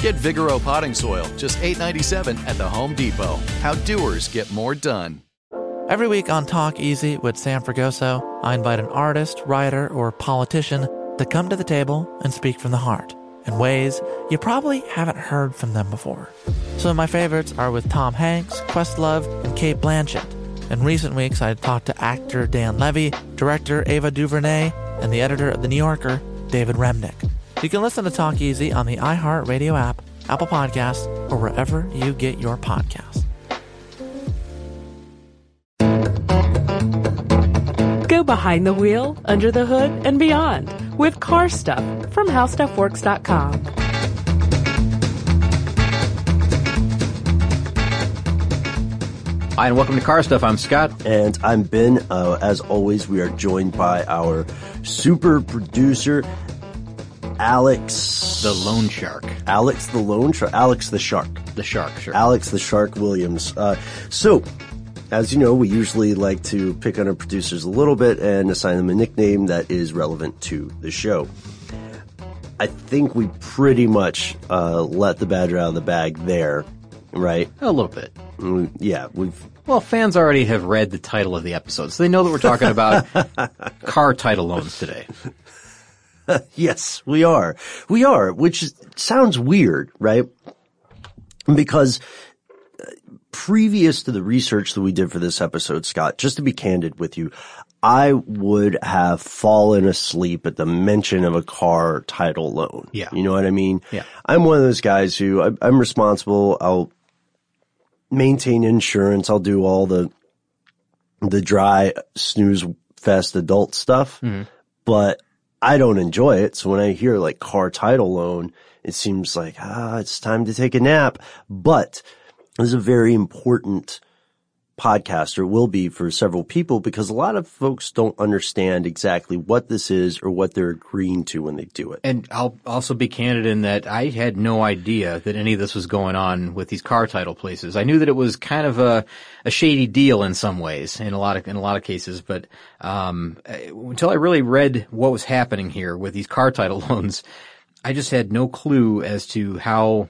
Get Vigoro potting soil, just $8.97 at the Home Depot. How doers get more done. Every week on Talk Easy with Sam Fragoso, I invite an artist, writer, or politician to come to the table and speak from the heart in ways you probably haven't heard from them before. Some of my favorites are with Tom Hanks, Questlove, and Cate Blanchett. In recent weeks, I talked to actor Dan Levy, director Ava DuVernay, and the editor of The New Yorker, David Remnick. You can listen to Talk Easy on the iHeartRadio app, Apple Podcasts, or wherever you get your podcasts. Go behind the wheel, under the hood, and beyond with car stuff from howstuffworks.com. Hi, and welcome to Car Stuff. I'm Scott. And I'm Ben. Uh, as always, we are joined by our super producer, Alex. The Loan Shark. Alex the Loan Shark. Alex the Shark. The Shark, sure. Alex the Shark Williams. Uh, so, as you know, we usually like to pick on our producers a little bit and assign them a nickname that is relevant to the show. I think we pretty much uh, let the badger out of the bag there, right? A little bit. Mm, yeah, we've Well, fans already have read the title of the episode, so they know that we're talking about car title loans today. yes, we are. We are, which sounds weird, right? Because uh, previous to the research that we did for this episode, Scott, just to be candid with you, I would have fallen asleep at the mention of a car title loan. Yeah. You know what I mean? Yeah. I'm one of those guys who I, I'm responsible. I'll maintain insurance. I'll do all the, the dry snooze fest adult stuff, but I don't enjoy it. So when I hear like car title loan, it seems like, ah, it's time to take a nap. But this is a very important podcast or will be for several people because a lot of folks don't understand exactly what this is or what they're agreeing to when they do it. And I'll also be candid in that I had no idea that any of this was going on with these car title places. I knew that it was kind of a, a shady deal in some ways, in a lot of in a lot of cases, but um, until I really read what was happening here with these car title loans, I just had no clue as to how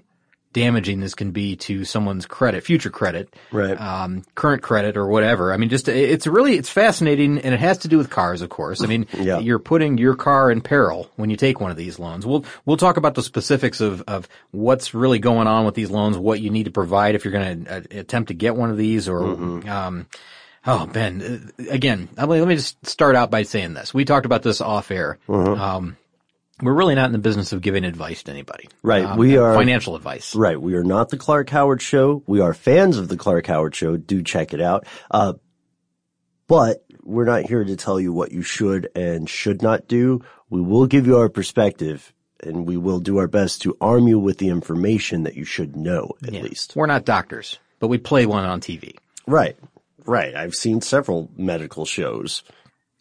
damaging this can be to someone's credit, future credit, Right. um, current credit or whatever. I mean, just it's really it's fascinating, and it has to do with cars, of course. I mean, Yeah. you're putting your car in peril when you take one of these loans. We'll we'll talk about the specifics of of what's really going on with these loans, what you need to provide if you're going to uh, attempt to get one of these, or um, oh Ben, uh, again, let me let me just start out by saying this. We talked about this off air. Um, we're really not in the business of giving advice to anybody. Right. Um, We are- financial advice. Right. We are not the Clark Howard show. We are fans of the Clark Howard show. Do check it out. Uh, but we're not here to tell you what you should and should not do. We will give you our perspective and we will do our best to arm you with the information that you should know at Yeah. least. We're not doctors, but we play one on TV. Right. Right. I've seen several medical shows.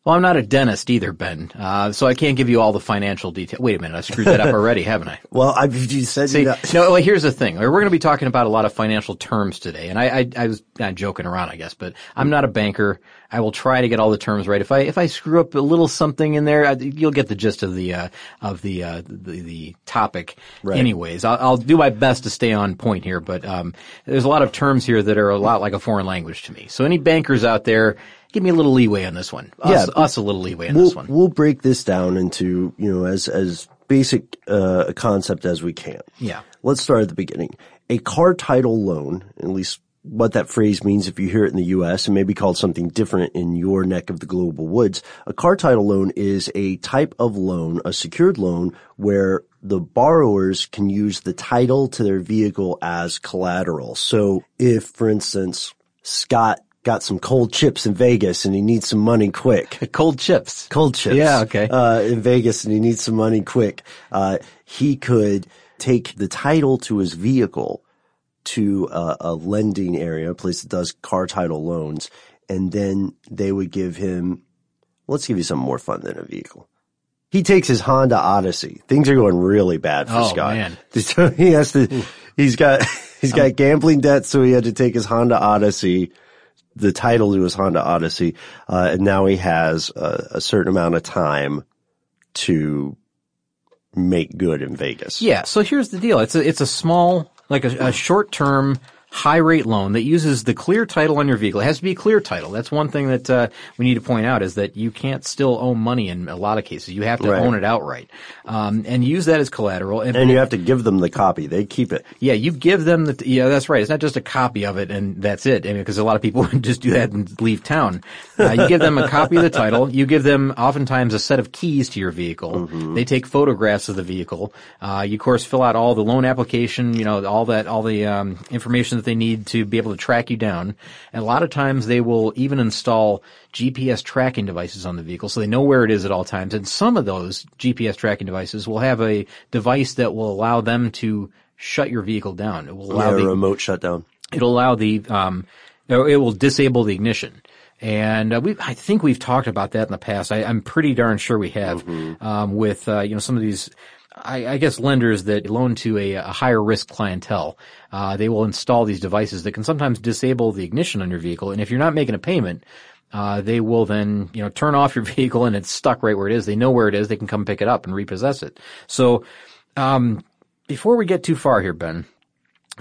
Well, I'm not a dentist either, Ben, uh, so I can't give you all the financial detail. Wait a minute, I screwed that up already, haven't I? Well, I've you said See, that- no, well, here's the thing. We're going to be talking about a lot of financial terms today, and I, I, I was not joking around, I guess, but I'm not a banker. I will try to get all the terms right. If I, if I screw up a little something in there, I, you'll get the gist of the, uh, of the, uh, the, the topic. Right. Anyways, I'll, I'll do my best to stay on point here, but, um, there's a lot of terms here that are a lot like a foreign language to me. So any bankers out there, give me a little leeway on this one. Us, Yeah. us a little leeway on we'll, this one. we'll break this down into, you know, as, as basic, uh, a concept as we can. Yeah. Let's start at the beginning. A car title loan, at least what that phrase means if you hear it in the U.S. and maybe called something different in your neck of the global woods. A car title loan is a type of loan, a secured loan where the borrowers can use the title to their vehicle as collateral. So if, for instance, Scott got some cold chips in Vegas and he needs some money quick. Cold chips. Cold chips. Yeah, okay. Uh, in Vegas and he needs some money quick. Uh, he could take the title to his vehicle to a, a lending area, a place that does car title loans, and then they would give him, let's give you something more fun than a vehicle. He takes his Honda Odyssey. Things are going really bad for Oh, Scott. man. So he has to, he's got, he's got gambling debt, so he had to take his Honda Odyssey, the title to his Honda Odyssey, uh, and now he has a, a certain amount of time to make good in Vegas. Yeah. So here's the deal. It's a, it's a small, like a, a short term, high rate loan that uses the clear title on your vehicle. It has to be a clear title. That's one thing that, uh, we need to point out is that you can't still own money in a lot of cases. You have to Right. own it outright. Um, and use that as collateral. And you have to give them the copy. They keep it. Yeah, you give them the, yeah, that's right. It's not just a copy of it and that's it. I mean, because a lot of people would just do that and leave town. Uh, you give them a copy of the title. You give them oftentimes a set of keys to your vehicle. They take photographs of the vehicle. Uh, you of course fill out all the loan application, you know, all that, all the, um, information that they need to be able to track you down. And a lot of times they will even install GPS tracking devices on the vehicle so they know where it is at all times. And some of those GPS tracking devices will have a device that will allow them to shut your vehicle down. It will allow Yeah, the, remote shutdown. it'll allow the, um, it will disable the ignition. And uh, we, I think we've talked about that in the past. I, I'm pretty darn sure we have um, with uh, you know some of these. I, I guess lenders that loan to a, a higher risk clientele, uh, they will install these devices that can sometimes disable the ignition on your vehicle. And if you're not making a payment, uh, they will then, you know, turn off your vehicle and it's stuck right where it is. They know where it is. They can come pick it up and repossess it. So, um, before we get too far here, Ben,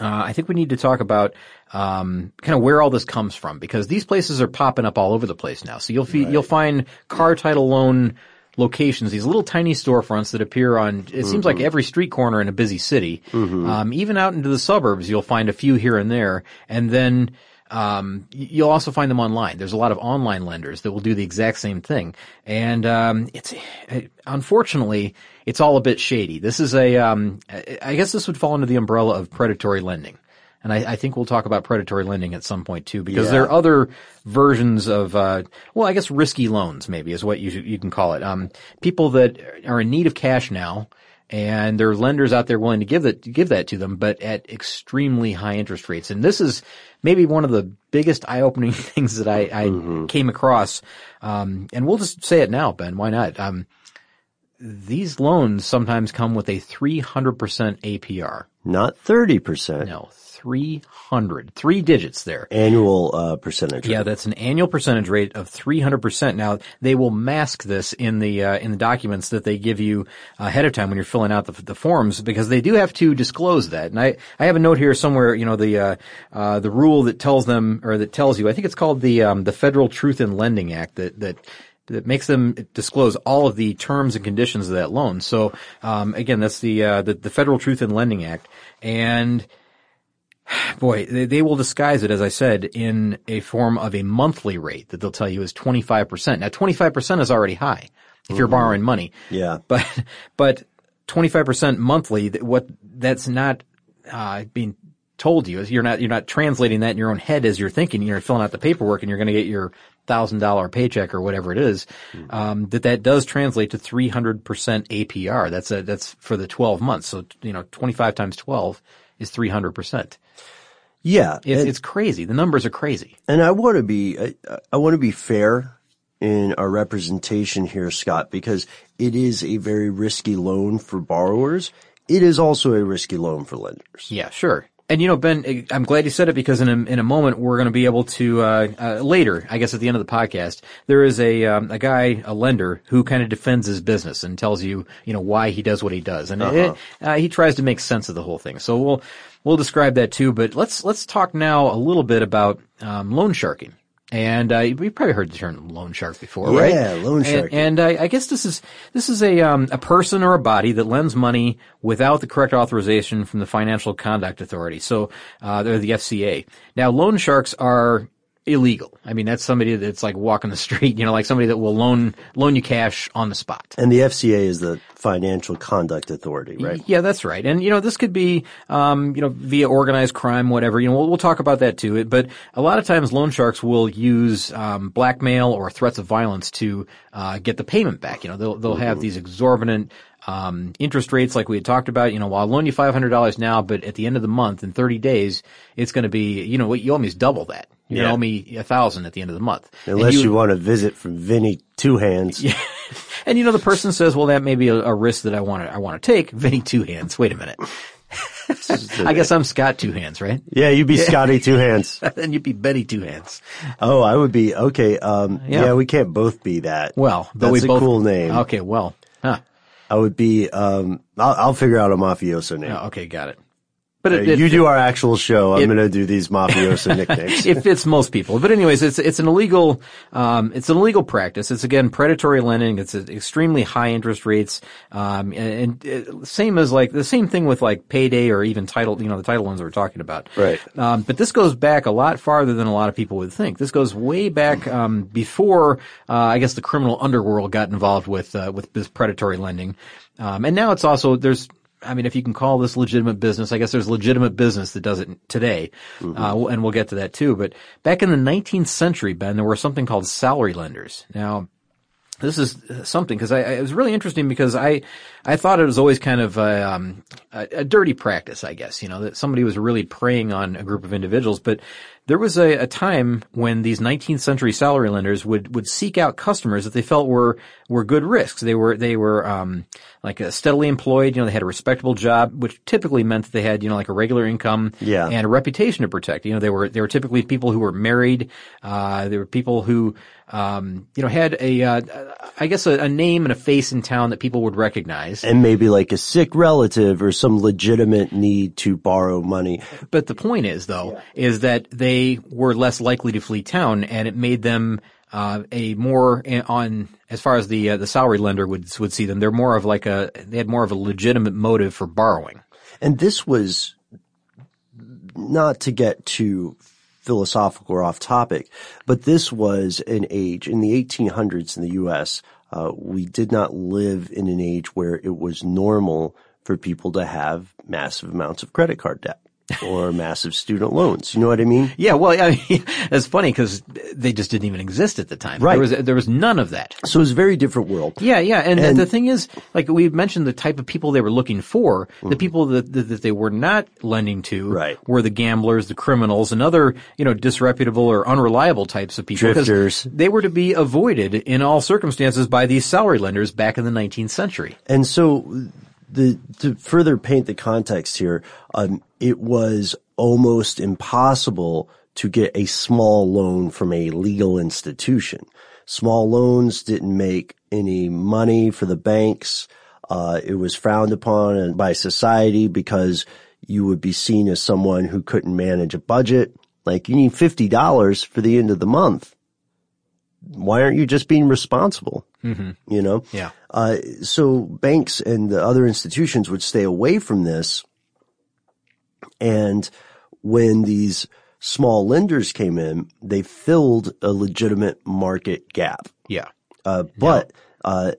uh, I think we need to talk about um, kind of where all this comes from because these places are popping up all over the place now. So you'll fe- you'll find car title loan locations, these little tiny storefronts that appear on. It seems like every street corner in a busy city. Um, even out into the suburbs, you'll find a few here and there, and then. Um, you'll also find them online. There's a lot of online lenders that will do the exact same thing, and um, it's it, unfortunately it's all a bit shady. This is a um, I I guess this would fall under the umbrella of predatory lending. And I, I think we'll talk about predatory lending at some point too, because Yeah. there are other versions of, uh, well, I guess risky loans maybe is what you you can call it. Um, people that are in need of cash now, and there are lenders out there willing to give that give that to them, but at extremely high interest rates. And this is maybe one of the biggest eye-opening things that I, I came across. Um, and we'll just say it now, Ben. Why not? Um, these loans sometimes come with a 300% APR. Not 30%. No, 300. Three digits there. Annual, uh, percentage. Yeah, rate. that's an annual percentage rate of 300%. Now, they will mask this in the, uh, in the documents that they give you ahead of time when you're filling out the, the forms because they do have to disclose that. And I, I have a note here somewhere, you know, the, uh, uh, the rule that tells them, or that tells you, I think it's called the, um, the Federal Truth in Lending Act that, that, that makes them disclose all of the terms and conditions of that loan. So, um, again, that's the, uh, the, the Federal Truth in Lending Act. And, boy, they, they will disguise it, as I said, in a form of a monthly rate that they'll tell you is 25%. Now, 25% is already high if you're borrowing money. Yeah. But, but 25% monthly, what, that's not, uh, being told you you're not, you're not translating that in your own head as you're thinking, you're filling out the paperwork and you're going to get your thousand dollar paycheck or whatever it is, um, that that does translate to 300% APR. That's a, that's for the 12 months. So, you know, 25 times 12 is 300%. Yeah. It's, it's crazy. The numbers are crazy. and I want to be, I, I want to be fair in our representation here, Scott, because it is a very risky loan for borrowers. It is also a risky loan for lenders. Yeah, sure. And you know, Ben, I'm glad you said it because in a, in a moment we're going to be able to uh, uh, later, I guess at the end of the podcast, there is a um, a guy, a lender who kind of defends his business and tells you, you know, why he does what he does, and it, uh, he tries to make sense of the whole thing. So we'll we'll describe that too. But let's let's talk now a little bit about um, loan sharking. And uh, you probably heard the term loan shark before, Yeah, right? Yeah, loan shark. And, and I, I guess this is this is a um, a person or a body that lends money without the correct authorization from the Financial Conduct Authority. So uh, they're the FCA. Now, loan sharks are illegal. I mean, that's somebody that's like walking the street, you know, like somebody that will loan loan you cash on the spot. And the FCA is the Financial Conduct Authority, right? Yeah, that's right. And you know, this could be, um, you know, via organized crime, whatever. You know, we'll, we'll talk about that too. But a lot of times, loan sharks will use um, blackmail or threats of violence to uh, get the payment back. You know, they'll they'll have these exorbitant um, interest rates, like we had talked about. You know, well, I'll loan you five hundred dollars now, but at the end of the month, in thirty days, it's going to be, you know, what you owe me is double that. You Yeah. owe me a thousand at the end of the month. Unless you, want to visit from Vinny Two Hands. Yeah. and you know, the person says, well, that may be a, a risk that I want to, I want to take. Vinny Two Hands. Wait a minute. I guess I'm Scott Two Hands, right? Yeah, you'd be Scotty Two Hands. then you'd be Betty Two Hands. Oh, I would be okay. Um, Yeah. yeah. we can't both be that. Well, that's we a both, cool name. Okay, well, huh. I would be. Um, I'll, I'll figure out a mafioso name. Oh, okay, got it. But it, it, you do our actual show. I'm going to do these mafioso nicknames. it fits most people. But anyways, it's it's an illegal um, it's an illegal practice. It's again predatory lending. It's extremely high interest rates. Um, and, and same as like the same thing with like payday or even title. You know the title loans we're talking about. Right. Um, but this goes back a lot farther than a lot of people would think. This goes way back um, before uh, I guess the criminal underworld got involved with uh, with this predatory lending. Um, and now it's also there's I mean, if you can call this legitimate business, I guess there's legitimate business that does it today, uh, and we'll get to that too. But back in the 19th century, Ben, there were something called salary lenders. Now, this is something because I, I- it was really interesting because I I thought it was always kind of a, um, a, a dirty practice, I guess. You know that somebody was really preying on a group of individuals, but there was a, a time when these 19th century salary lenders would would seek out customers that they felt were were good risks. They were they were um, like uh, steadily employed. You know, they had a respectable job, which typically meant that they had you know like a regular income Yeah. and a reputation to protect. You know, they were they were typically people who were married. Uh, they were people who um, you know had a uh, I guess a, a name and a face in town that people would recognize. and maybe like a sick relative or some legitimate need to borrow money. But the point is, though, is that they were less likely to flee town, and it made them uh, a more on as far as the uh, the salary lender would would see them. They're more of like a they had more of a legitimate motive for borrowing. And this was not to get too philosophical or off topic, but this was an age in the 1800s in the U.S. Uh, we did not live in an age where it was normal for people to have massive amounts of credit card debt or massive student loans. You know what I mean? Yeah, well, I mean, it's funny because they just didn't even exist at the time. Right. There was there was none of that. So it was a very different world. Yeah, yeah, and, And- the thing is, like we mentioned, the type of people they were looking for, the people that, that that they were not lending to, Mm-hmm. Right. were the gamblers, the criminals, and other you know disreputable or unreliable types of people. Drifters. They were to be avoided in all circumstances by these salary lenders back in the 19th century. And so the, to further paint the context here, um, it was almost impossible to get a small loan from a legal institution. Small loans didn't make any money for the banks. Uh, it was frowned upon by society because you would be seen as someone who couldn't manage a budget. Like you need $50 for the end of the month. Why aren't you just being responsible? Mm-hmm. You know? Yeah. Uh, so banks and the other institutions would stay away from this. And when these small lenders came in, they filled a legitimate market gap. Yeah. Uh, but, uh,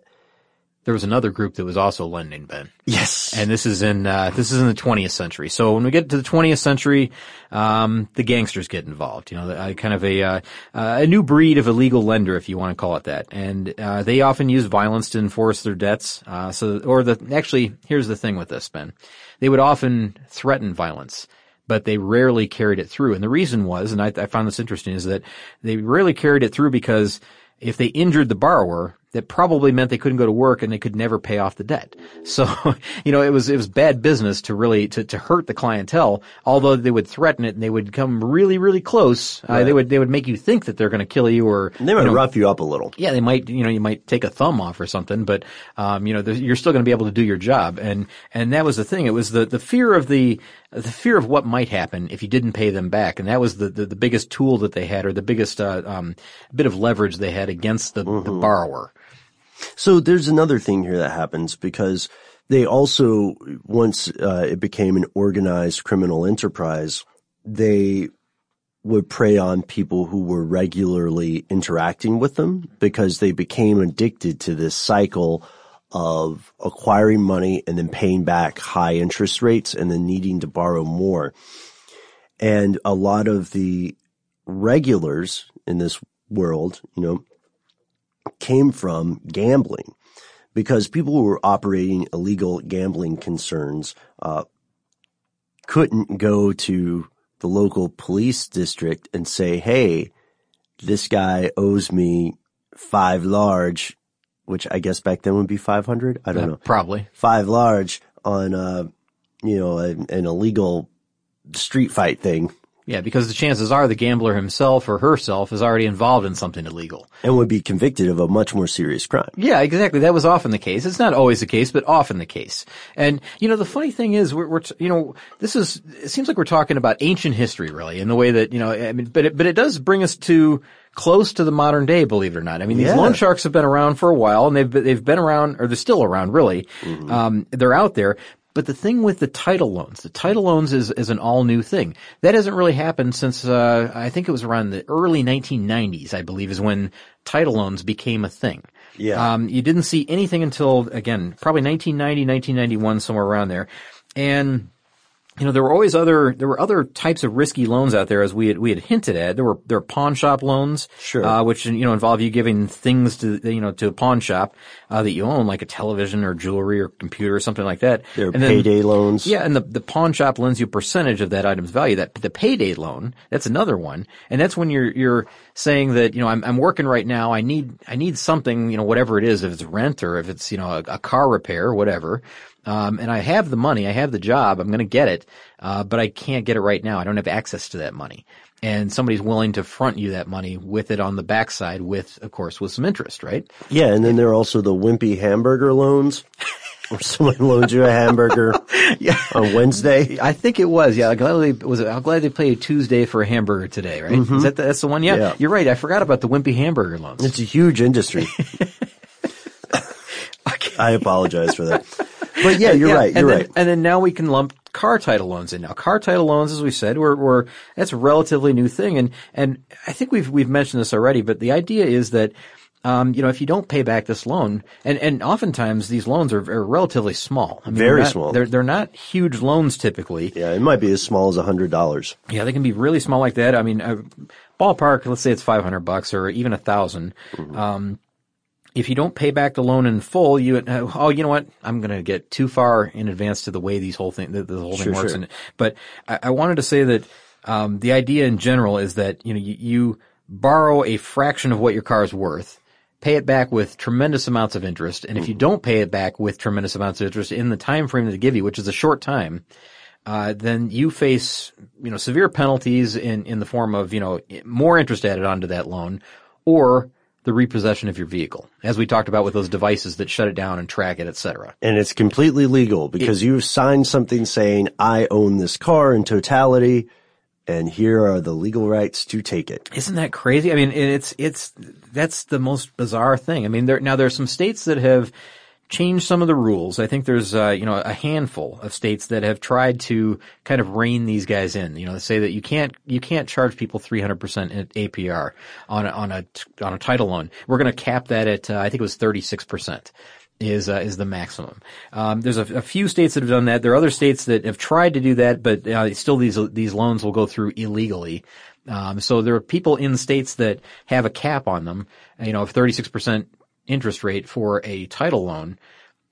There was another group that was also lending, Ben. yes. And this is in uh, this is in the 20th century. So when we get to the 20th century, um, the gangsters get involved. You know, uh, kind of a uh, uh, a new breed of illegal lender, if you want to call it that. And uh, they often use violence to enforce their debts. Uh, so, or the actually, here's the thing with this, Ben. They would often threaten violence. But they rarely carried it through. And the reason was, and I, I found this interesting, is that they rarely carried it through because if they injured the borrower, that probably meant they couldn't go to work and they could never pay off the debt. So, you know, it was, it was bad business to really, to, to hurt the clientele, although they would threaten it and they would come really, really close. Uh, they would, they would make you think that they're going to kill you or, They might you know, rough you up a little. yeah, they might, you know, you might take a thumb off or something, but, um, you know, you're still going to be able to do your job. And, and that was the thing. It was the, the fear of the, the fear of what might happen if you didn't pay them back. And that was the, the, the biggest tool that they had or the biggest, uh, um, bit of leverage they had against the, the borrower. So there's another thing here that happens because they also, once uh, it became an organized criminal enterprise, they would prey on people who were regularly interacting with them because they became addicted to this cycle of acquiring money and then paying back high interest rates and then needing to borrow more. And a lot of the regulars in this world, you know, came from gambling because people who were operating illegal gambling concerns uh, couldn't go to the local police district and say, "Hey, this guy owes me five large," which I guess back then would be five hundred. I don't know, Probably. five large on uh, you know an, an illegal street fight thing, Yeah, because the chances are the gambler himself or herself is already involved in something illegal. and would be convicted of a much more serious crime. Yeah, exactly. That was often the case. It's not always the case, but often the case. And, you know, the funny thing is, we're, we're you know, this is, it seems like we're talking about ancient history really, in the way that, you know, I mean, but it, but it does bring us to close to the modern day, believe it or not. I mean, these Yeah. loan sharks have been around for a while and they've, been- they've been around, or they're still around really. Um, they're out there. But the thing with the title loans, the title loans is, is an all new thing. That hasn't really happened since, uh, I think it was around the early 1990s, I believe, is when title loans became a thing. Yeah. Um, you didn't see anything until, again, probably 1990, 1991, somewhere around there. And, you know, there were always other, there were other types of risky loans out there as we had, we had hinted at. There were, there were pawn shop loans. Sure. Uh, which, you know, involve you giving things to, you know, to a pawn shop, uh, that you own, like a television or jewelry or computer or something like that. There are And then- payday loans. yeah, and the, the pawn shop lends you a percentage of that item's value. That the payday loan, that's another one, and that's when you're you're saying that you know I'm I'm working right now. I need I need something you know whatever it is, if it's rent or if it's you know a, a car repair or whatever. Um, and I have the money, I have the job, I'm going to get it, uh, but I can't get it right now. I don't have access to that money. And somebody's willing to front you that money with it on the backside with, of course, with some interest, right? Yeah, and then there are also the wimpy hamburger loans, where someone loans you a hamburger yeah. on Wednesday. I think it was. Yeah, I'm glad they was. It, I'm glad they played Tuesday for a hamburger today. Right? Is that the, that's the one? Yeah, Yeah. you're right. I forgot about the wimpy hamburger loans. It's a huge industry. I apologize for that. But yeah, you're Yeah, right. You're and then, right. And then now we can lump car title loans in. Now, car title loans, as we said, were, were that's a relatively new thing, and and I think we've we've mentioned this already. But the idea is that. Um, you know, if you don't pay back this loan, and, and oftentimes these loans are, are relatively small. I mean, Very they're not- small. They're they're not huge loans typically. Yeah, it might be as small as a hundred dollars. Yeah, they can be really small like that. I mean, uh, ballpark, let's say it's 500 bucks or even a 1000 Um, if you don't pay back the loan in full, you, oh, you know what? I'm going to get too far in advance to the way these whole thing, the, the whole thing Sure, works. sure. And, but I, I wanted to say that, um, the idea in general is that, you know, you, you borrow a fraction of what your car is worth, pay it back with tremendous amounts of interest, and if you don't pay it back with tremendous amounts of interest in the time frame that they give you, which is a short time, uh, then you face, you know, severe penalties in, in the form of, you know, more interest added onto that loan or the repossession of your vehicle, as we talked about with those devices that shut it down and track it, et cetera. And it's completely legal because you've signed something saying, I own this car in totality and here are the legal rights to take it. Isn't that crazy? I mean, it's, it's, that's the most bizarre thing. I mean, there, now there are some states that have changed some of the rules. I think there's, uh, you know, a handful of states that have tried to kind of rein these guys in. You know, say that you can't, you can't charge people 300% APR on a, on a, on a title loan. We're going to cap that at, uh, I think it was 36% is uh, is the maximum. Um, there's a, a few states that have done that. There are other states that have tried to do that, but uh, still these these loans will go through illegally. Um, so there are people in states that have a cap on them, you know, of 36% interest rate for a title loan.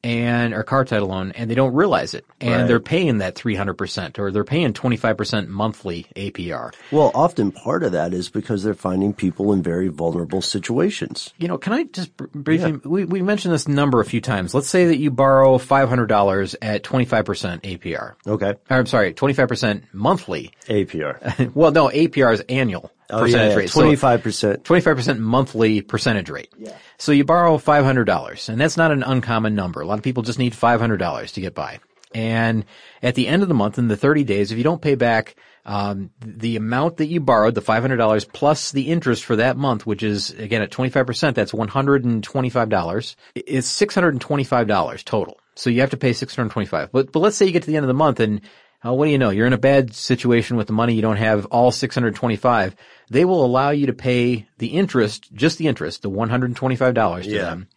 and or car title loan and they don't realize it and Right. they're paying that 300% or they're paying 25% monthly APR. Well, often part of that is because they're finding people in very vulnerable situations. You know, can I just br- briefly, we, we mentioned this number a few times. Let's say that you borrow $500 at 25% APR. Okay. Or, I'm sorry, 25% monthly. APR. well, no, APR is annual Oh, percentage yeah, rate. Twenty five percent. 25% monthly percentage rate. Yeah. So you borrow $500 and that's not an uncommon number. A lot of people just need $500 to get by. And at the end of the month in the 30 days, if you don't pay back, um, the amount that you borrowed, the $500 plus the interest for that month, which is again at 25%, that's $125, It's $625 total. So you have to pay 625. But, but let's say you get to the end of the month and uh, what do you know? You're in a bad situation with the money. You don't have all 625. They will allow you to pay the interest, just the interest, the $125 to Yeah. them,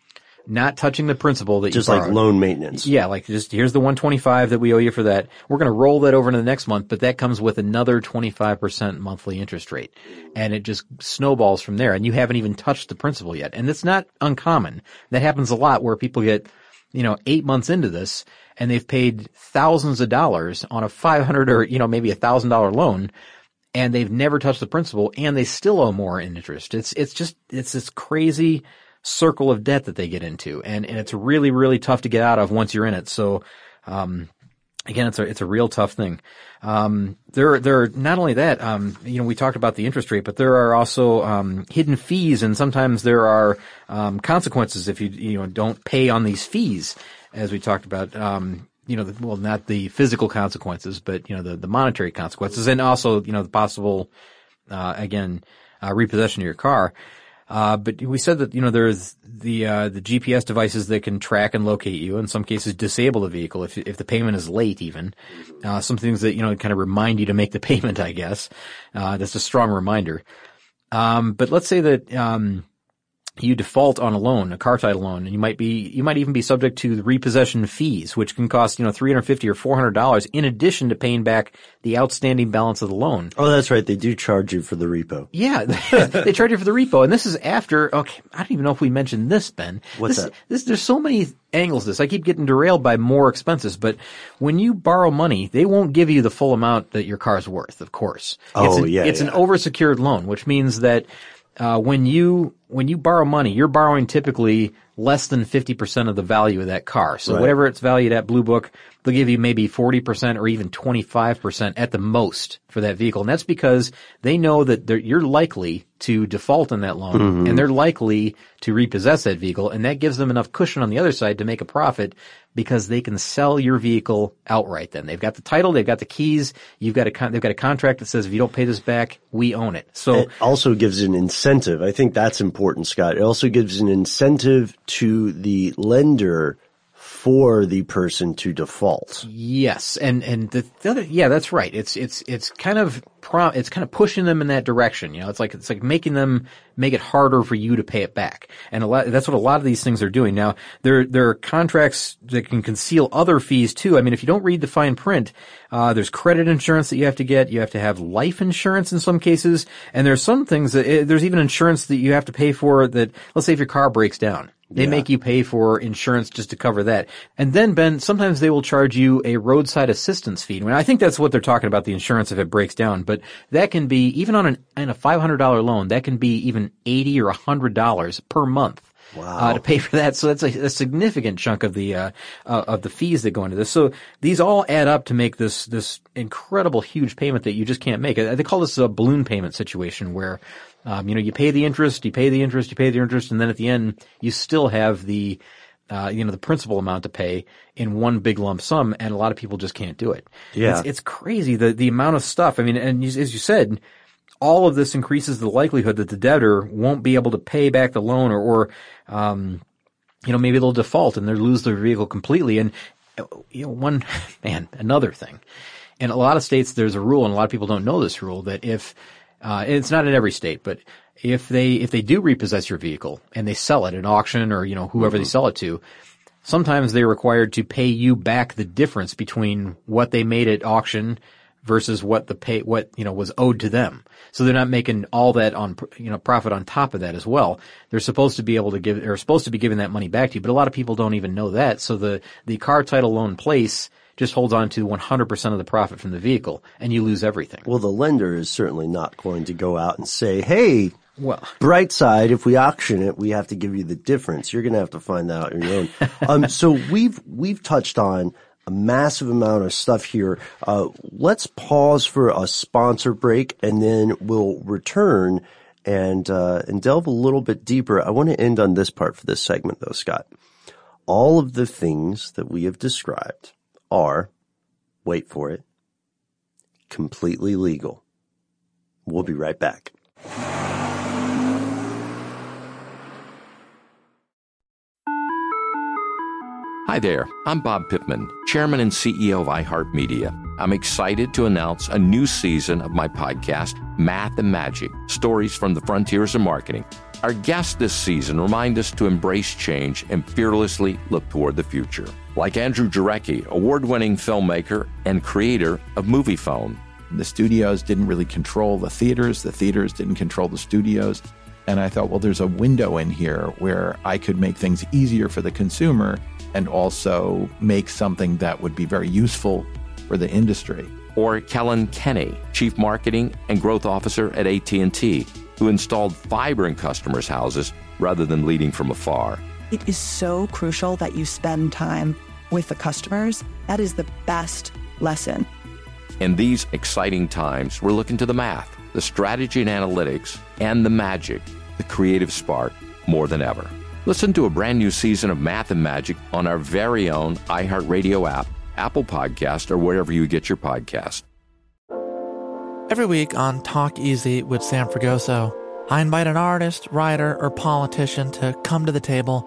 not touching the principal that Just you like loan maintenance. Yeah, like just here's the 125 that we owe you for that. We're going to roll that over into the next month, but that comes with another 25% monthly interest rate. And it just snowballs from there and you haven't even touched the principal yet. And it's not uncommon. That happens a lot where people get, you know, 8 months into this and they've paid thousands of dollars on a 500 or, you know, maybe a $1000 loan and they've never touched the principal and they still owe more in interest. It's, it's just, it's this crazy circle of debt that they get into and, and it's really, really tough to get out of once you're in it. So, um, again, it's a, it's a real tough thing. Um, there, there are not only that, um, you know, we talked about the interest rate, but there are also, um, hidden fees and sometimes there are, um, consequences if you, you know, don't pay on these fees, as we talked about, um, you know, the, well, not the physical consequences, but, you know, the, the monetary consequences and also, you know, the possible, uh, again, uh, repossession of your car. Uh, but we said that, you know, there's the, uh, the GPS devices that can track and locate you, in some cases disable the vehicle if, if the payment is late even. Uh, some things that, you know, kind of remind you to make the payment, I guess. Uh, that's a strong reminder. Um, but let's say that, um, you default on a loan, a car title loan, and you might be, you might even be subject to the repossession fees, which can cost, you know, 350 or $400 in addition to paying back the outstanding balance of the loan. Oh, that's right. They do charge you for the repo. Yeah, they charge you for the repo, and this is after. Okay, I don't even know if we mentioned this, Ben. What's this, that? This, there's so many angles. to This I keep getting derailed by more expenses, but when you borrow money, they won't give you the full amount that your car's worth. Of course. Oh, it's an, yeah, It's yeah. an oversecured loan, which means that uh, when you when you borrow money, you're borrowing typically less than 50% of the value of that car. So Right. whatever it's valued at Blue Book, they'll give you maybe 40% or even 25% at the most for that vehicle. And that's because they know that you're likely to default on that loan Mm-hmm. and they're likely to repossess that vehicle. And that gives them enough cushion on the other side to make a profit because they can sell your vehicle outright then. They've got the title, they've got the keys, you've got a con- they've got a contract that says if you don't pay this back, we own it. So It also gives an incentive. I think that's important, Scott. It also gives an incentive to the lender for the person to default. Yes, and and the, the other, yeah, that's right. It's it's it's kind of pro, it's kind of pushing them in that direction. You know, it's like it's like making them make it harder for you to pay it back, and a lot that's what a lot of these things are doing now. There there are contracts that can conceal other fees too. I mean, if you don't read the fine print, uh, there's credit insurance that you have to get. You have to have life insurance in some cases, and there's some things that eh, there's even insurance that you have to pay for. That let's say if your car breaks down. They make you pay for insurance just to cover that. And then, Ben, sometimes they will charge you a roadside assistance fee. And I think that's what they're talking about, the insurance if it breaks down. But that can be, even on an, on a $500 loan, that can be even 80 or $100 per month. Uh, to pay for that, so that's a, a significant chunk of the uh, uh, of the fees that go into this. So these all add up to make this this incredible huge payment that you just can't make. Uh, They call this a balloon payment situation, where um, you know you pay the interest, you pay the interest, you pay the interest, and then at the end you still have the uh, you know the principal amount to pay in one big lump sum, and a lot of people just can't do it. Yeah. it's, it's crazy the the amount of stuff. I mean, and you, as you said all of this increases the likelihood that the debtor won't be able to pay back the loan or, or um, you know, maybe they'll default and they'll lose their vehicle completely. And, you know, one, man, another thing. In a lot of states, there's a rule, and a lot of people don't know this rule, that if, uh, it's not in every state, but if they, if they do repossess your vehicle and they sell it at auction or, you know, whoever they sell it to, sometimes they're required to pay you back the difference between what they made at auction versus what the pay, what, you know, was owed to them. So they're not making all that on, you know, profit on top of that as well. They're supposed to be able to give, they're supposed to be giving that money back to you, but a lot of people don't even know that. So the, the car title loan place just holds on to 100% of the profit from the vehicle and you lose everything. Well, the lender is certainly not going to go out and say, hey, Well, bright side, if we auction it, we have to give you the difference. You're going to have to find that out on your own. um, so we've, we've touched on a massive amount of stuff here. Uh, let's pause for a sponsor break and then we'll return and, uh, and delve a little bit deeper. I want to end on this part for this segment though, Scott. All of the things that we have described are, wait for it, completely legal. We'll be right back. Hi there, I'm Bob Pittman, Chairman and CEO of iHeartMedia. I'm excited to announce a new season of my podcast, Math and Magic Stories from the Frontiers of Marketing. Our guests this season remind us to embrace change and fearlessly look toward the future. Like Andrew Jarecki, award winning filmmaker and creator of Moviefone. The studios didn't really control the theaters, the theaters didn't control the studios. And I thought, well, there's a window in here where I could make things easier for the consumer and also make something that would be very useful for the industry. Or Kellyn Kenny, Chief Marketing and Growth Officer at AT&T, who installed fiber in customers' houses rather than leading from afar. It is so crucial that you spend time with the customers. That is the best lesson. In these exciting times, we're looking to the math, the strategy and analytics, and the magic, the creative spark, more than ever. Listen to a brand new season of Math and Magic on our very own iHeartRadio app, Apple Podcast, or wherever you get your podcast. Every week on Talk Easy with Sam Fragoso, I invite an artist, writer, or politician to come to the table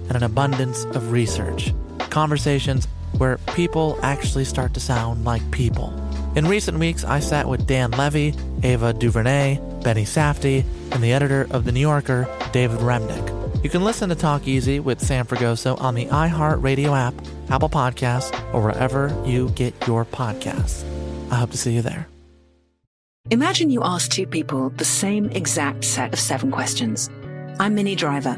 and an abundance of research. Conversations where people actually start to sound like people. In recent weeks, I sat with Dan Levy, Ava DuVernay, Benny Safdie, and the editor of The New Yorker, David Remnick. You can listen to Talk Easy with Sam Fragoso on the iHeartRadio app, Apple Podcasts, or wherever you get your podcasts. I hope to see you there. Imagine you ask two people the same exact set of seven questions. I'm Minnie Driver,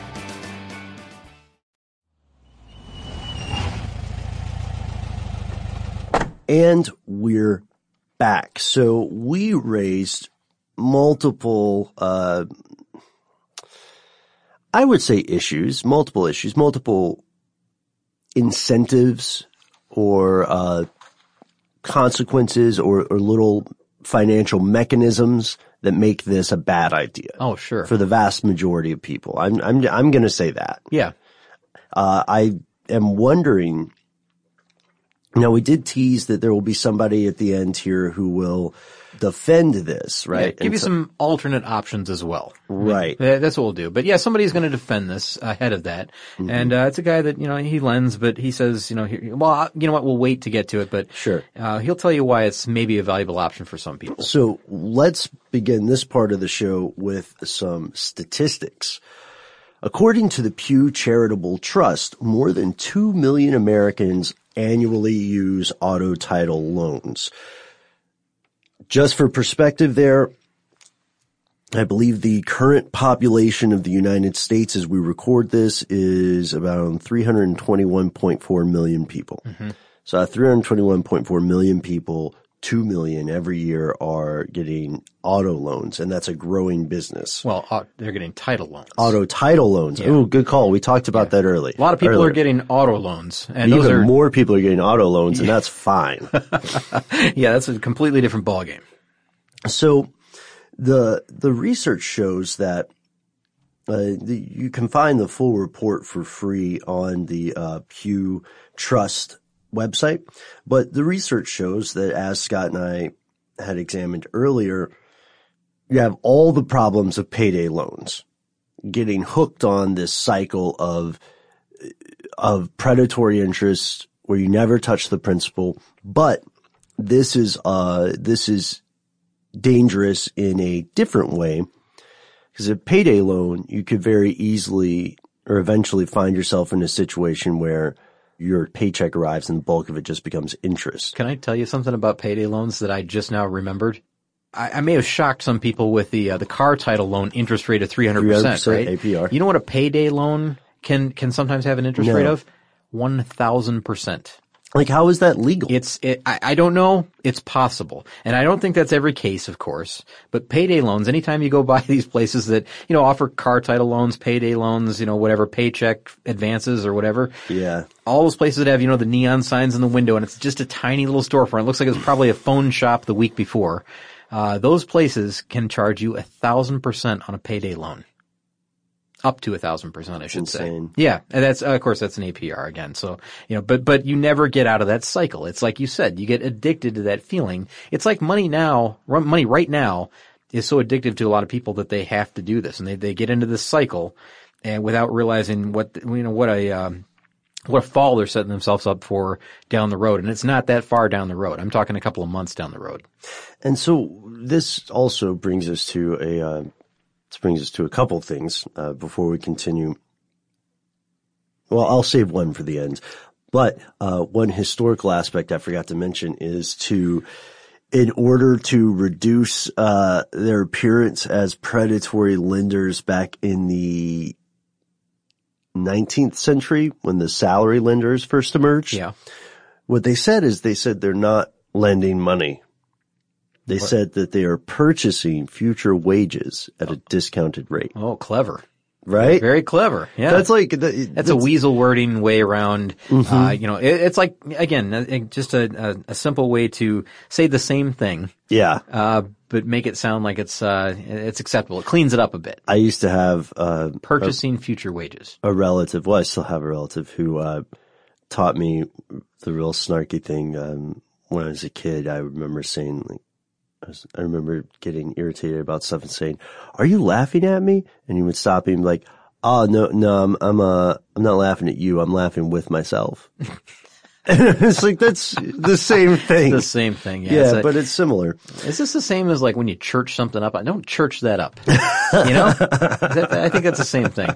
And we're back. So we raised multiple, uh, I would say issues, multiple issues, multiple incentives or, uh, consequences or, or little financial mechanisms that make this a bad idea. Oh, sure. For the vast majority of people. I'm, I'm, I'm going to say that. yeah. Uh, I am wondering. Now we did tease that there will be somebody at the end here who will defend this, right? Yeah, give And you so- some alternate options as well. Right. That's what we'll do. But yeah, somebody's going to defend this ahead of that. Mm-hmm. And, uh, it's a guy that, you know, he lends, but he says, you know, here, well, uh, you know what, we'll wait to get to it, but Sure. uh, he'll tell you why it's maybe a valuable option for some people. So let's begin this part of the show with some statistics. According to the Pew Charitable Trust, more than 2 million Americans annually use auto title loans. Just for perspective there, I believe the current population of the United States as we record this is about 321.4 million people. So uh, 321.4 million people, 2 million every year are getting auto loans and that's a growing business. Well, uh, they're getting title loans. Auto title loans. Oh, good call. We talked about that early. A lot of people earlier. are getting auto loans, and Even those are more people are getting auto loans and that's fine. yeah, that's a completely different ballgame. So the the research shows that uh, the, you can find the full report for free on the uh, Pew Trust website, but the research shows that as Scott and I had examined earlier, you have all the problems of payday loans, getting hooked on this cycle of of predatory interest where you never touch the principal, but this is uh this is dangerous in a different way. Because a payday loan you could very easily or eventually find yourself in a situation where your paycheck arrives and the bulk of it just becomes interest. Can I tell you something about payday loans that I just now remembered? I, I may have shocked some people with the uh, the car title loan interest rate of three hundred percent, 300% right? APR. You know what a payday loan can can sometimes have an interest No. rate of one thousand percent. Like how is that legal? It's it, I, I don't know. It's possible, and I don't think that's every case, of course. But payday loans, anytime you go by these places that you know offer car title loans, payday loans, you know whatever paycheck advances or whatever, Yeah. all those places that have, you know, the neon signs in the window and it's just a tiny little storefront. It looks like it was probably a phone shop the week before. Uh, those places can charge you a thousand percent on a payday loan. Up to a thousand percent, I should insane. say. Yeah. And that's, of course, that's an APR again. So, you know, but, but you never get out of that cycle. It's like you said, you get addicted to that feeling. It's like money now, money right now is so addictive to a lot of people that they have to do this and they, they get into this cycle and without realizing what, you know, what a, um, what a fall they're setting themselves up for down the road. And it's not that far down the road. I'm talking a couple of months down the road. And so this also brings us to a uh, this brings us to a couple of things uh, before we continue. Well, I'll save one for the end, but uh, one historical aspect I forgot to mention is to, in order to reduce uh, their appearance as predatory lenders back in the 19th century when the salary lenders first emerged. Yeah. What they said is they said they're not lending money. They What? said that they are purchasing future wages at a discounted rate. Oh, clever. Right? Very clever. Yeah. That's like, the, That's a weasel wording way around. Uh, Mhm. you know, it, it's like again, uh, just a, a, a simple way to say the same thing. Yeah. Uh, but make it sound like it's uh, it's acceptable. It cleans it up a bit. I used to have, uh, Purchasing future wages. a relative, well, I still have a relative who, uh, taught me the real snarky thing, um, when I was a kid. I remember saying like, I remember getting irritated about stuff and saying, are you laughing at me? And he would stop be like, oh, no, no, I'm, I'm, uh, I'm not laughing at you. I'm laughing with myself. it's like, that's the same thing. The same thing. Yeah. Yeah, It's a- but it's similar. Is this the same as like when you church something up? I don't church that up. You know, that- I think that's the same thing.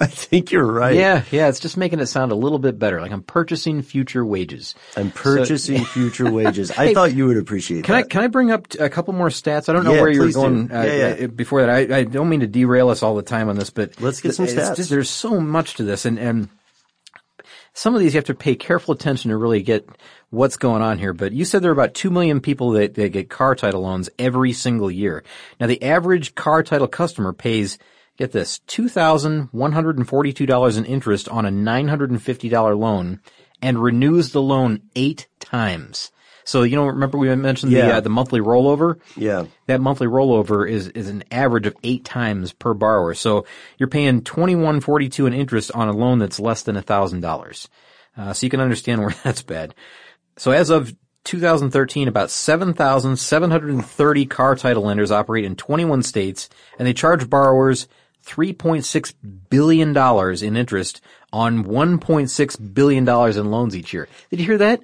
I think you're right. Yeah, yeah. It's just making it sound a little bit better. Like I'm purchasing future wages. I'm purchasing future wages. I Hey, thought you would appreciate Can that. I can I bring up a couple more stats? I don't know Yeah, where you were please do. going uh, Yeah, yeah. uh, before that. I, I don't mean to derail us all the time on this, but Let's get some stats. just- there's so much to this, and and some of these you have to pay careful attention to really get what's going on here. But you said there are about two million people that, that get car title loans every single year. Now the average car title customer pays. Get this, $2,142 in interest on a $950 loan and renews the loan eight times. So, you know, remember we mentioned the, uh, the monthly rollover? Yeah. That monthly rollover is, is an average of eight times per borrower. So you're paying twenty-one forty-two in interest on a loan that's less than a thousand dollars. Uh, so you can understand where that's bad. So as of 2013, about 7,730 car title lenders operate in 21 states, and they charge borrowers $3.6 billion in interest on $1.6 billion in loans each year. Did you hear that?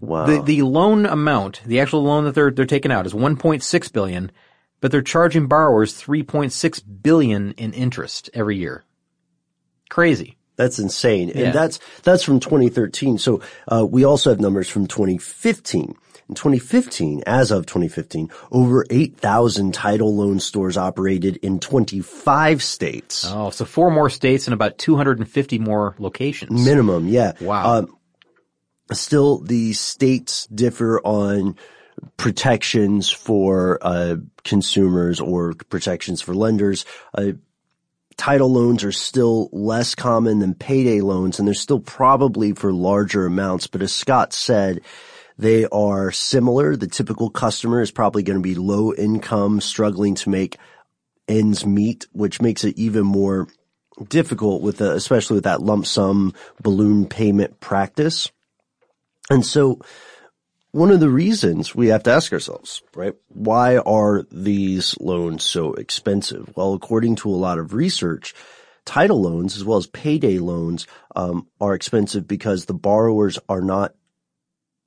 Wow. The, the loan amount, the actual loan that they're, they're taking out is 1.6 billion, but they're charging borrowers 3.6 billion in interest every year. Crazy. That's insane. Yeah. And that's, that's from 2013. So, uh, we also have numbers from 2015. In 2015, as of 2015, over 8,000 title loan stores operated in 25 states. Oh, so four more states and about 250 more locations. Minimum, yeah. Wow. Um, still, the states differ on protections for uh, consumers or protections for lenders. Uh, title loans are still less common than payday loans, and they're still probably for larger amounts. But as Scott said, they are similar. The typical customer is probably going to be low income, struggling to make ends meet, which makes it even more difficult with the, especially with that lump sum balloon payment practice. And so one of the reasons we have to ask ourselves, right? Why are these loans so expensive? Well, according to a lot of research, title loans as well as payday loans um, are expensive because the borrowers are not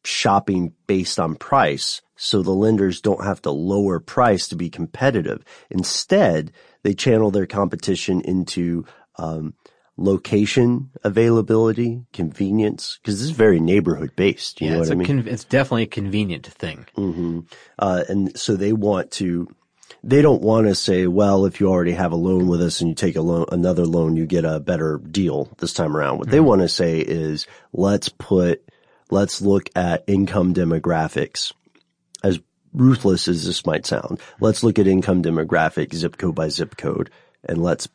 shopping based on price. So the lenders don't have to lower price to be competitive. Instead, they channel their competition into um, location availability, convenience, because this is very neighborhood based. You yeah, know it's, what I mean? con- it's definitely a convenient thing. hmm Uh, and so they want to, they don't want to say, well, if you already have a loan with us and you take a loan, another loan, you get a better deal this time around. What they want to say is, let's put, let's look at income demographics. As ruthless as this might sound, let's look at income demographics zip code by zip code and let's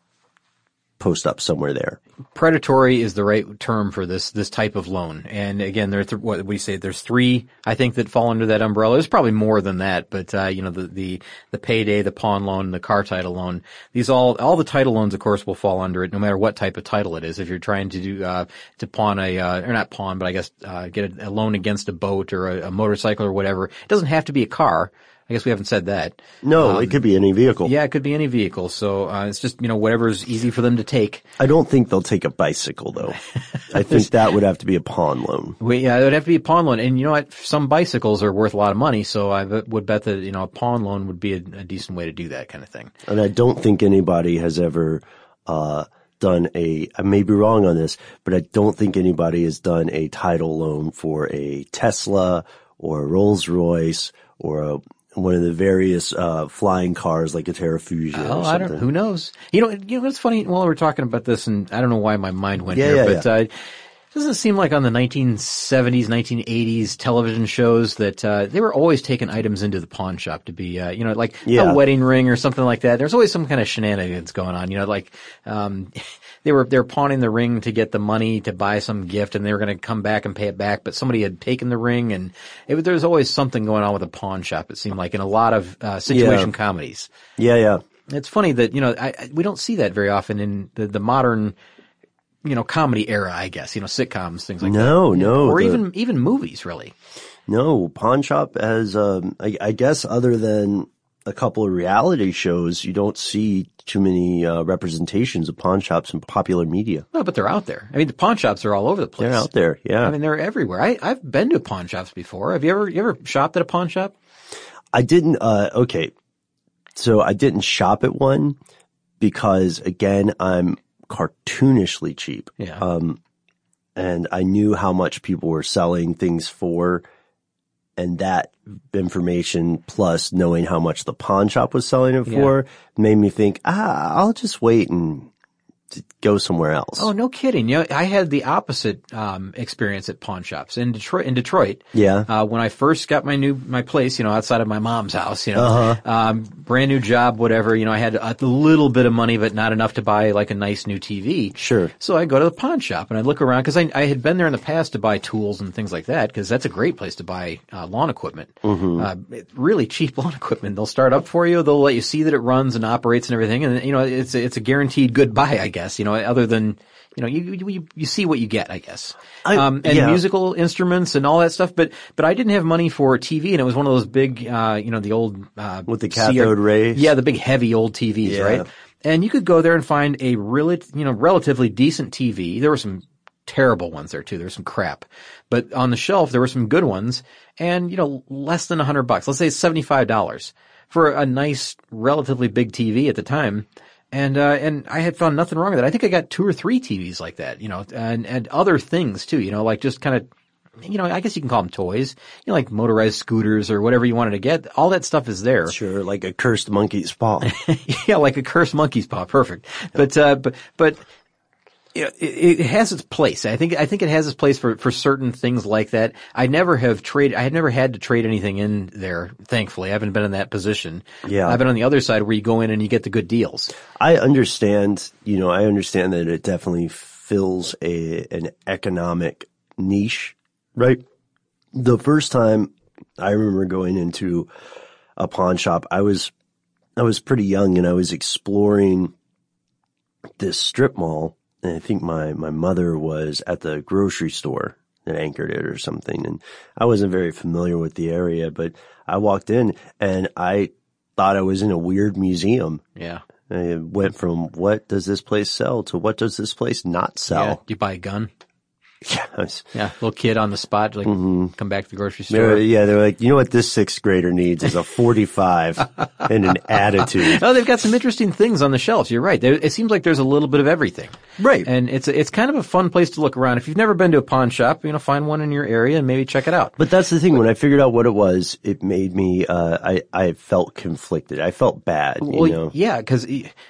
post up somewhere there. predatory is the right term for this this type of loan. And again, there th- what we say there's three I think that fall under that umbrella. There's probably more than that, but uh, you know the the the payday, the pawn loan, the car title loan. These all all the title loans, of course, will fall under it, no matter what type of title it is. If you're trying to do uh, to pawn a uh, or not pawn, but I guess uh, get a, a loan against a boat or a, a motorcycle or whatever, it doesn't have to be a car. I guess we haven't said that. No, Um, it could be any vehicle. Yeah, it could be any vehicle. So uh, it's just you know whatever's easy for them to take. I don't think they'll take a bicycle though. I think that would have to be a pawn loan. We, yeah, it would have to be a pawn loan, and you know what? Some bicycles are worth a lot of money, so I would bet that you know a pawn loan would be a, a decent way to do that kind of thing. And I don't think anybody has ever, uh, done a, I may be wrong on this, but I don't think anybody has done a title loan for a Tesla or a Rolls Royce or a, one of the various, uh, flying cars like a Terrafugia Oh, or I don't. Who knows? You know, you know what's funny? While we're talking about this, and I don't know why my mind went Yeah, here, yeah, but yeah. uh, doesn't it seem like on the 1970s, 1980s television shows that uh, they were always taking items into the pawn shop to be, uh, you know, like Yeah. a wedding ring or something like that. There's always some kind of shenanigans going on. You know, like um, they were they were pawning the ring to get the money to buy some gift, and they were going to come back and pay it back, but somebody had taken the ring, and it, was- there was always something going on with a pawn shop. It seemed like in a lot of uh, situation Yeah. comedies. Yeah, yeah. It's funny that you know I, I, we don't see that very often in the, the modern, you know, comedy era. I guess you know sitcoms, things like No, that. no, no. or the- even even movies. Really, No, pawn shop has, um, I, I guess other than a couple of reality shows, you don't see too many, uh, representations of pawn shops in popular media. no, but they're out there. I mean, the pawn shops are all over the place. They're out there. Yeah. I mean, they're everywhere. I, I've been to pawn shops before. Have you ever you ever shopped at a pawn shop? I didn't, uh, okay. So I didn't shop at one because again, I'm cartoonishly cheap. Yeah. Um, and I knew how much people were selling things for. And that information plus knowing how much the pawn shop was selling it Yeah. for made me think, ah, I'll just wait and go somewhere else. Oh, no kidding. You know, I had the opposite um, experience at pawn shops in Detroit. In Detroit, Yeah. Uh, when I first got my new my place, you know, outside of my mom's house, you know, Uh-huh. um, brand new job, whatever. You know, I had a little bit of money, but not enough to buy like a nice new TV. Sure. So I go to the pawn shop and I look around because I, I had been there in the past to buy tools and things like that because that's a great place to buy uh, lawn equipment. Mhm. Uh, really cheap lawn equipment. They'll start up for you. They'll let you see that it runs and operates and everything, and you know, it's it's a guaranteed good buy, I guess. Guess. You know, other than you know, you you, you see what you get, I guess. I- um, and yeah. musical instruments and all that stuff. But but I didn't have money for TV, and it was one of those big, uh, you know, the old uh, With the cathode rays? Yeah, the big heavy old TVs, Yeah. right? And you could go there and find a really, you know, relatively decent TV. There were some terrible ones there too. There was some crap, but on the shelf there were some good ones, and you know, less than a hundred bucks. Let's say seventy five dollars for a nice, relatively big TV at the time. And uh, and I had found nothing wrong with it. I think I got two or three TVs like that, you know, and and other things too, you know, like just kind of you know, I guess you can call them toys, you know, like motorized scooters or whatever you wanted to get. All that stuff is there. Sure, like a cursed monkey's paw. yeah, like a cursed monkey's paw. Perfect. But, uh, but, but, you know, it, it has its place. I think, I think it has its place for, for certain things like that. I never have traded, I had never had to trade anything in there, thankfully. I haven't been in that position. Yeah. I've been on the other side where you go in and you get the good deals. I understand, you know, I understand that it definitely fills a an economic niche, right? The first time I remember going into a pawn shop, I was I was pretty young and I was exploring this strip mall and I think my my mother was at the grocery store that anchored it or something and I wasn't very familiar with the area, but I walked in and I thought I was in a weird museum. Yeah. I went from what does this place sell to what does this place not Yeah. sell? You buy a gun. Yeah. Was- Yeah. Little kid on the spot, like come back to the grocery store. yeah, they're like, you know what this sixth grader needs is a 45 and an attitude. Oh, they've got some interesting things on the shelves. You're right. There, it seems like there's a little bit of everything. Right. And it's a, it's kind of a fun place to look around. If you've never been to a pawn shop, you know, find one in your area and maybe check it out. But that's the thing. When I figured out what it was, it made me, uh, I, I felt conflicted. I felt bad, you Well, know? yeah, because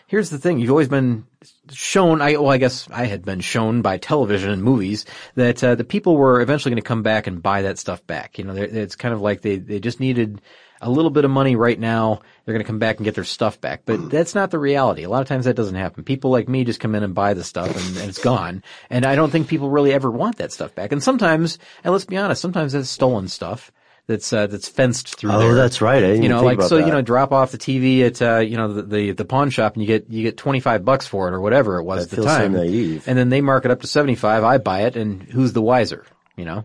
here's the thing: you've always been shown. I well, I guess I had been shown by television and movies that uh, the people were eventually going to come back and buy that stuff back. You know, it's kind of like they they just needed a little bit of money right now. They're going to come back and get their stuff back, but that's not the reality. A lot of times that doesn't happen. People like me just come in and buy the stuff and, and it's gone. And I don't think people really ever want that stuff back. And sometimes, and let's be honest, sometimes that's stolen stuff. That's uh, that's fenced through Oh, there. that's right. I you know, like so, that. you know, drop off the TV at uh, you know the, the the pawn shop and you get you get twenty five bucks for it or whatever it was at the feels so time. naive. And then they mark it up to seventy five. I buy it, and who's the wiser? You know,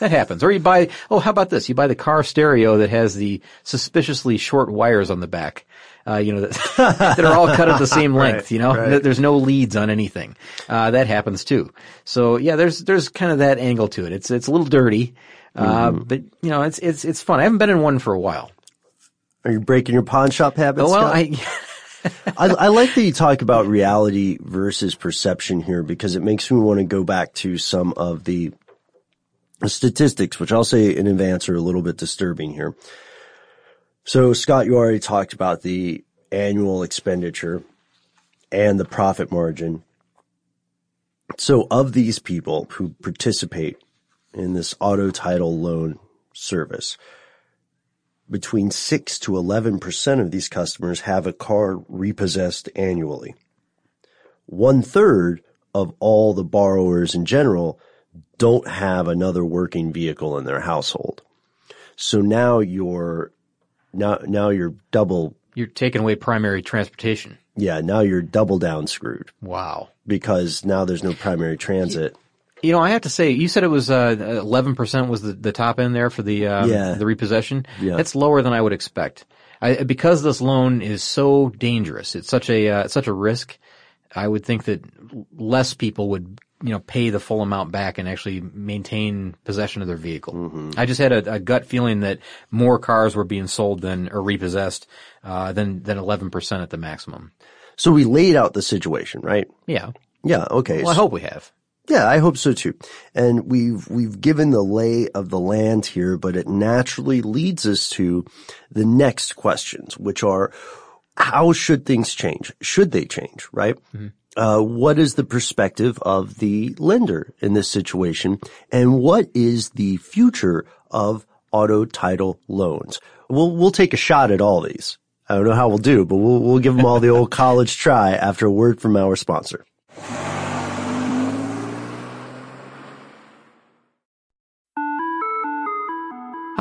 that happens. Or you buy oh, how about this? You buy the car stereo that has the suspiciously short wires on the back. Uh, you know, that, that are all cut at the same length, Right, you know, right. There's no leads on anything. Uh, that happens too. So yeah, there's, there's kind of that angle to it. It's, it's a little dirty. Uh, Mm-hmm. but you know, it's, it's, it's fun. I haven't been in one for a while. Are you breaking your pawn shop habits? Oh, well? I, I, I like that you talk about reality versus perception here because it makes me want to go back to some of the statistics, which I'll say in advance are a little bit disturbing here. So Scott, you already talked about the annual expenditure and the profit margin. So of these people who participate in this auto title loan service, between 6 to 11% of these customers have a car repossessed annually. One third of all the borrowers in general don't have another working vehicle in their household. So now you're, now, now you're double, you're taking away primary transportation. yeah, now you're double down screwed Wow. because now there's no primary transit. You know, I have to say, you said it was uh, 11% was the, the top end there for the um, Yeah. the repossession. Yeah. That's lower than I would expect. I, because this loan is so dangerous, it's such a uh, such a risk. I would think that less people would you know pay the full amount back and actually maintain possession of their vehicle. Mm-hmm. I just had a, a gut feeling that more cars were being sold than or repossessed uh, than than 11% at the maximum. So we laid out the situation, right? Yeah. Yeah. Okay. Well, I hope we have. Yeah, I hope so too. And we've, we've given the lay of the land here, but it naturally leads us to the next questions, which are, how should things change? Should they change, right? Uh, what is the perspective of the lender in this situation? And what is the future of auto title loans? We'll, we'll take a shot at all these. I don't know how we'll do, but we'll, we'll give them all the old college try after a word from our sponsor.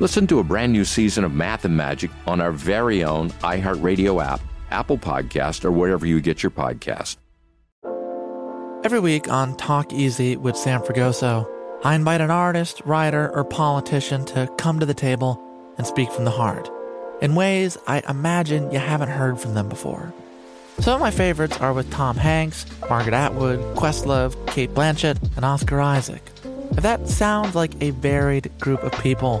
Listen to a brand new season of Math and Magic on our very own iHeartRadio app, Apple Podcast, or wherever you get your podcast. Every week on Talk Easy with Sam Fragoso, I invite an artist, writer, or politician to come to the table and speak from the heart in ways I imagine you haven't heard from them before. Some of my favorites are with Tom Hanks, Margaret Atwood, Questlove, Cate Blanchett, and Oscar Isaac. If that sounds like a varied group of people,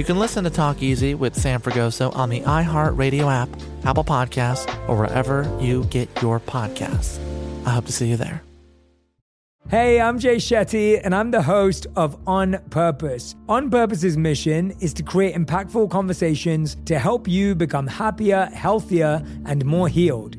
You can listen to Talk Easy with Sam Fragoso on the iHeartRadio app, Apple Podcasts, or wherever you get your podcasts. I hope to see you there. Hey, I'm Jay Shetty, and I'm the host of On Purpose. On Purpose's mission is to create impactful conversations to help you become happier, healthier, and more healed.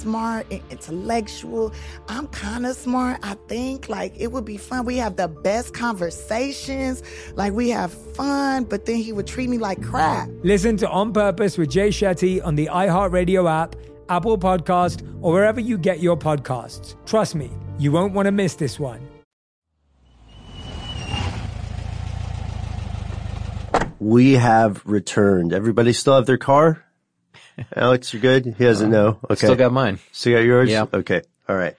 smart and intellectual. I'm kind of smart, I think. Like, it would be fun. We have the best conversations. Like, we have fun, but then he would treat me like crap. Listen to On Purpose with Jay Shetty on the iHeartRadio app, Apple Podcast, or wherever you get your podcasts. Trust me, you won't want to miss this one. We have returned. Everybody still have their car? Alex, you're good? He doesn't know. Okay. Still got mine. Still got yours? Yeah. Okay. All right.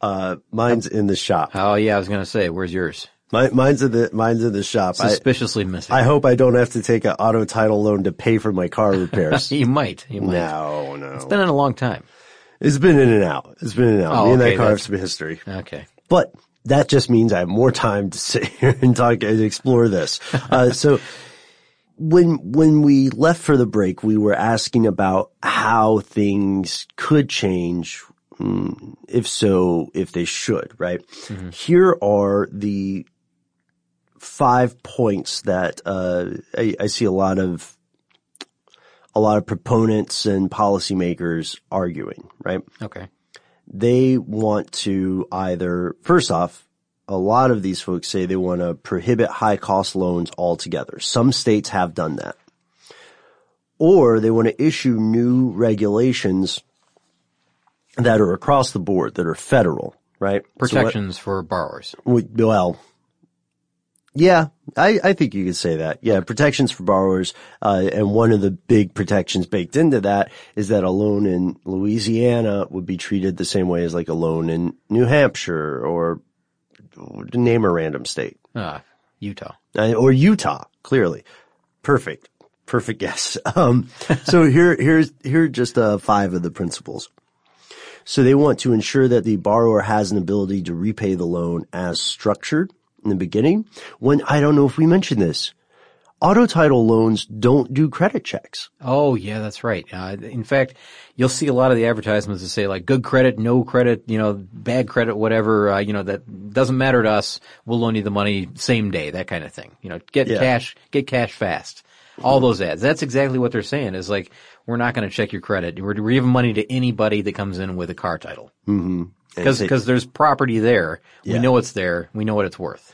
Uh, mine's in the shop. Oh yeah, I was gonna say, where's yours? My, mine's in the mine's in the shop. I- Suspiciously missing. I hope I don't have to take an auto title loan to pay for my car repairs. you might. You might. No, no. It's been in a long time. It's been in and out. It's been in and out. Oh, Me and okay, that car have some history. Okay. But that just means I have more time to sit here and talk and explore this. Uh, so when, when we left for the break, we were asking about how things could change. mm, If so, if they should, right? Here are the five points that, uh, I, I see a lot of, a lot of proponents and policymakers arguing, right? Okay. they want to either, first off, a lot of these folks say they want to prohibit high cost loans altogether. Some states have done that. Or they want to issue new regulations that are across the board, that are federal, right? So what- Protections for borrowers. we- Well, yeah, I, I think you could say that. Yeah, protections for borrowers. Uh, and one of the big protections baked into that is that a loan in Louisiana would be treated the same way as like a loan in New Hampshire or name a random state. Ah, Utah. Uh, or Utah, clearly. Perfect. Perfect guess. Um, so here, here's, here are just, uh, five of the principles. So they want to ensure that the borrower has an ability to repay the loan as structured in the beginning. When, I don't know if we mentioned this, auto title loans don't do credit checks. Oh yeah, that's right. Uh, in fact, you'll see a lot of the advertisements that say like good credit, no credit, you know, bad credit, whatever. Uh, you know that doesn't matter to us. We'll loan you the money same day, that kind of thing. You know, get Yeah. cash, get cash fast. All those ads. That's exactly what they're saying. Is like we're not going to check your credit. We're, we're giving money to anybody that comes in with a car title Mm-hmm. because there's property there. We know it's there. We know what it's worth.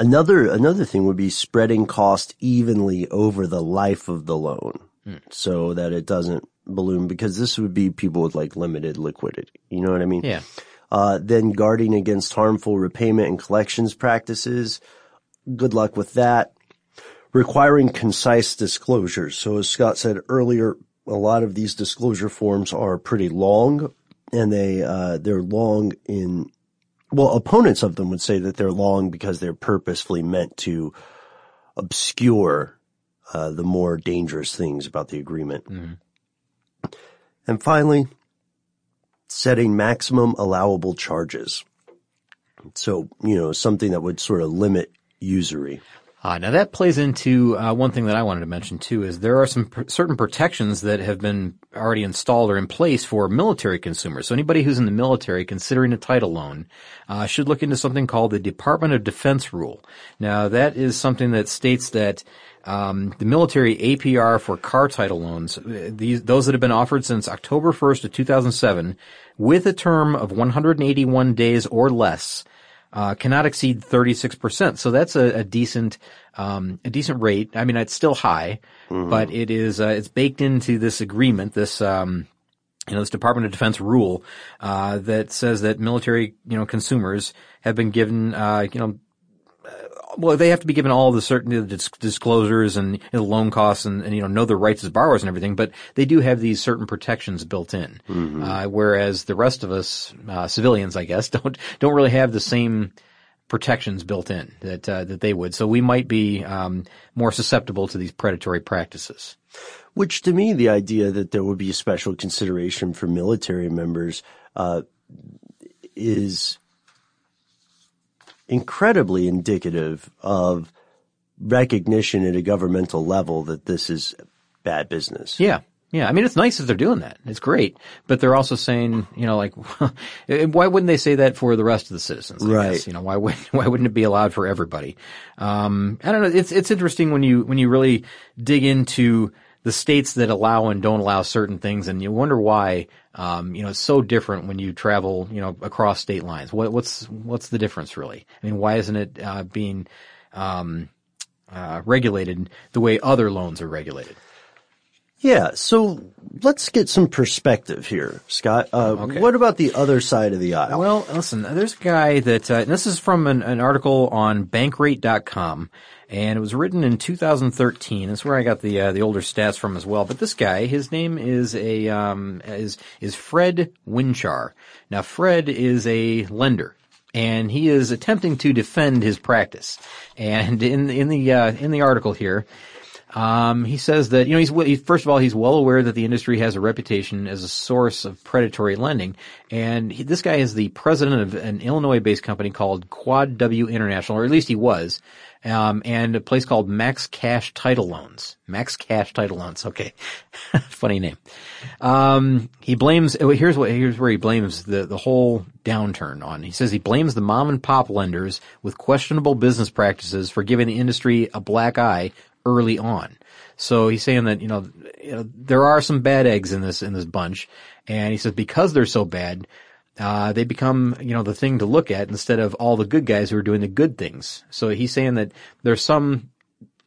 Another another thing would be spreading cost evenly over the life of the loan, Hmm. so that it doesn't balloon. Because this would be people with like limited liquidity. You know what I mean? Yeah. Uh, then guarding against harmful repayment and collections practices. Good luck with that. Requiring concise disclosures. So as Scott said earlier, a lot of these disclosure forms are pretty long, and they uh, they're long in well, opponents of them would say that they're long because they're purposefully meant to obscure uh, the more dangerous things about the agreement. And finally, setting maximum allowable charges. So, you know, something that would sort of limit usury. Uh, now that plays into uh, one thing that I wanted to mention too is there are some pr- certain protections that have been already installed or in place for military consumers. So anybody who's in the military considering a title loan uh, should look into something called the Department of Defense rule. Now that is something that states that um, the military APR for car title loans, uh, these those that have been offered since October 1st of 2007, with a term of 181 days or less uh, cannot exceed 36%. So that's a, a decent, um, a decent rate. I mean, it's still high, but it is, uh, it's baked into this agreement, this, um, you know, this Department of Defense rule, uh, that says that military, you know, consumers have been given, uh, you know, well, they have to be given all the certain disclosures and you know, loan costs and, and you know know their rights as borrowers and everything, but they do have these certain protections built in. Uh, whereas the rest of us, uh, civilians, I guess, don't don't really have the same protections built in that uh, that they would. So we might be um, more susceptible to these predatory practices. Which to me, the idea that there would be a special consideration for military members, uh, is incredibly indicative of recognition at a governmental level that this is bad business. Yeah. Yeah, I mean it's nice that they're doing that. It's great, but they're also saying, you know, like, why wouldn't they say that for the rest of the citizens? I Right. Guess? You know, why would why wouldn't it be allowed for everybody? Um, I don't know. It's it's interesting when you when you really dig into the states that allow and don't allow certain things, and you wonder why. Um, you know, it's so different when you travel, you know, across state lines. What, what's what's the difference really? I mean, why isn't it uh, being um, uh, regulated the way other loans are regulated? Yeah, so let's get some perspective here, Scott. Uh, Okay. What about the other side of the aisle? Well, listen, there's a guy that, uh, this is from an, an article on bankrate.com, and it was written in 2013. That's where I got the, uh, the older stats from as well. But this guy, his name is a, um, is, is Fred Winchar. Now, Fred is a lender. And he is attempting to defend his practice. And in, in the, uh, in the article here, um, he says that, you know, he's, he, first of all, he's well aware that the industry has a reputation as a source of predatory lending. And he, this guy is the president of an Illinois-based company called Quad W International, or at least he was. Um, and a place called Max Cash Title Loans. Max Cash Title Loans. Okay. Funny name. Um, he blames, oh, here's what, here's where he blames the, the whole downturn on. He says he blames the mom and pop lenders with questionable business practices for giving the industry a black eye early on. So he's saying that, you know, you know, there are some bad eggs in this, in this bunch. And he says because they're so bad, uh, they become, you know, the thing to look at instead of all the good guys who are doing the good things. So he's saying that there's some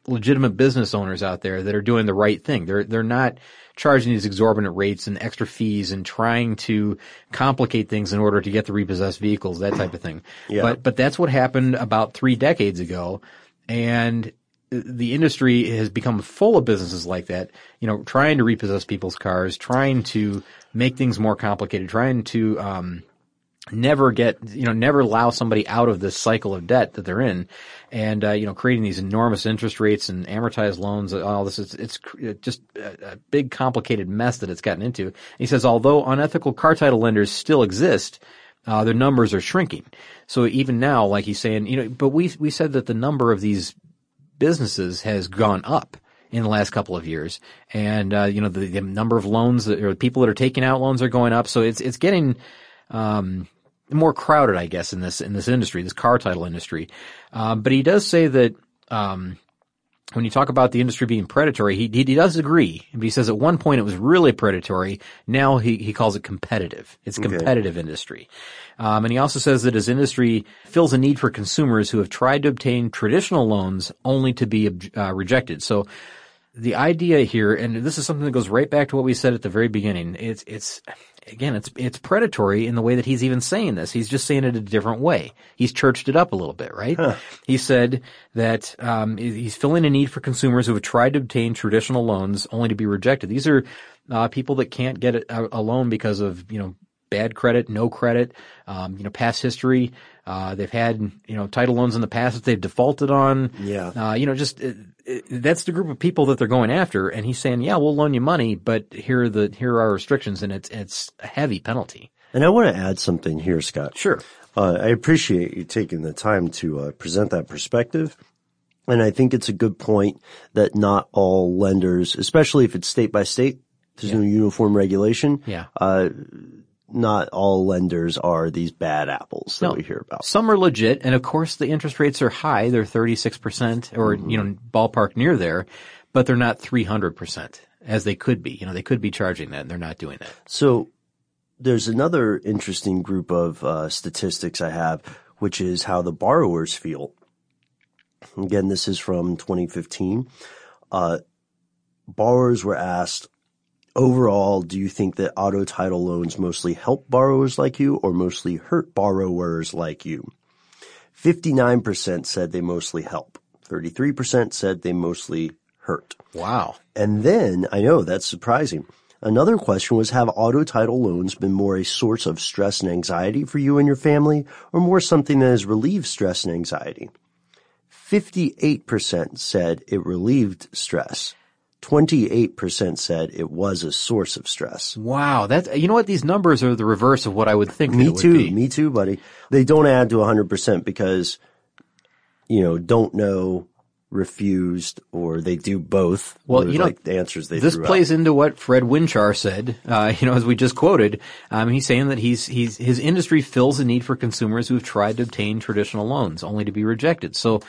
legitimate business owners out there that are doing the right thing. They're, they're not charging these exorbitant rates and extra fees and trying to complicate things in order to get the repossessed vehicles, that type of thing. Yeah. But, but that's what happened about three decades ago. And the industry has become full of businesses like that, you know, trying to repossess people's cars, trying to make things more complicated, trying to, um, never get, you know, never allow somebody out of this cycle of debt that they're in. And, uh, you know, creating these enormous interest rates and amortized loans, all this, it's, it's just a, a big complicated mess that it's gotten into. And he says, although unethical car title lenders still exist, uh, their numbers are shrinking. So even now, like he's saying, you know, but we, we said that the number of these businesses has gone up in the last couple of years, and uh, you know the, the number of loans that, or people that are taking out loans are going up. So it's it's getting um, more crowded, I guess, in this in this industry, this car title industry. Um, but he does say that um, when you talk about the industry being predatory, he, he, he does agree. But he says at one point it was really predatory. Now he, he calls it competitive. It's a Okay. competitive industry. Um, and he also says that his industry fills a need for consumers who have tried to obtain traditional loans only to be uh, rejected. So the idea here, and this is something that goes right back to what we said at the very beginning. It's, it's, again, it's, it's predatory in the way that he's even saying this. He's just saying it a different way. He's churched it up a little bit, right? He said that, um, he's filling a need for consumers who have tried to obtain traditional loans only to be rejected. These are, uh, people that can't get a, a loan because of, you know, bad credit, no credit, um, you know, past history. Uh, they've had, you know, title loans in the past that they've defaulted on. Yeah. Uh, you know, just, uh, uh, that's the group of people that they're going after. And he's saying, yeah, we'll loan you money, but here are the, here are our restrictions and it's, it's a heavy penalty. And I want to add something here, Scott. Sure. Uh, I appreciate you taking the time to uh, present that perspective. And I think it's a good point that not all lenders, especially if it's state by state, there's no uniform regulation. Yeah. Uh, not all lenders are these bad apples that No. we hear about. Some are legit, and of course the interest rates are high. They're 36% or, you know, ballpark near there, but they're not 300% as they could be. You know, they could be charging that and they're not doing that. So there's another interesting group of uh, statistics I have, which is how the borrowers feel. Again, this is from 2015. Uh, borrowers were asked, overall, do you think that auto title loans mostly help borrowers like you or mostly hurt borrowers like you? 59% said they mostly help. 33% said they mostly hurt. Wow. And then, I know that's surprising. Another question was, have auto title loans been more a source of stress and anxiety for you and your family, or more something that has relieved stress and anxiety? 58% said it relieved stress. 28% said it was a source of stress. Wow. That, you know what? These numbers are the reverse of what I would think Me too. be. Me too, buddy. They don't add to 100% because, you know, don't know, refused, or they do both. Well, you know, like the answers they this plays out. into what Fred Winchar said. Uh, you know, as we just quoted, um, he's saying that he's he's his industry fills a need for consumers who have tried to obtain traditional loans only to be rejected. So.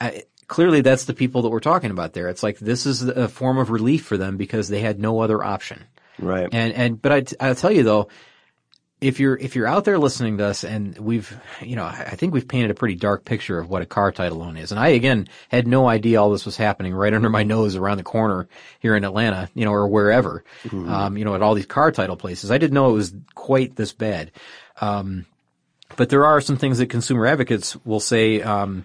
Uh, Clearly, that's the people that we're talking about there. It's like this is a form of relief for them because they had no other option. Right. And and but I I'll tell you though, if you're if you're out there listening to us and we've you know I think we've painted a pretty dark picture of what a car title loan is, and I again had no idea all this was happening right under my nose around the corner here in Atlanta, you know, or wherever, Mhm. um, you know, at all these car title places. I didn't know it was quite this bad. Um, but there are some things that consumer advocates will say. Um,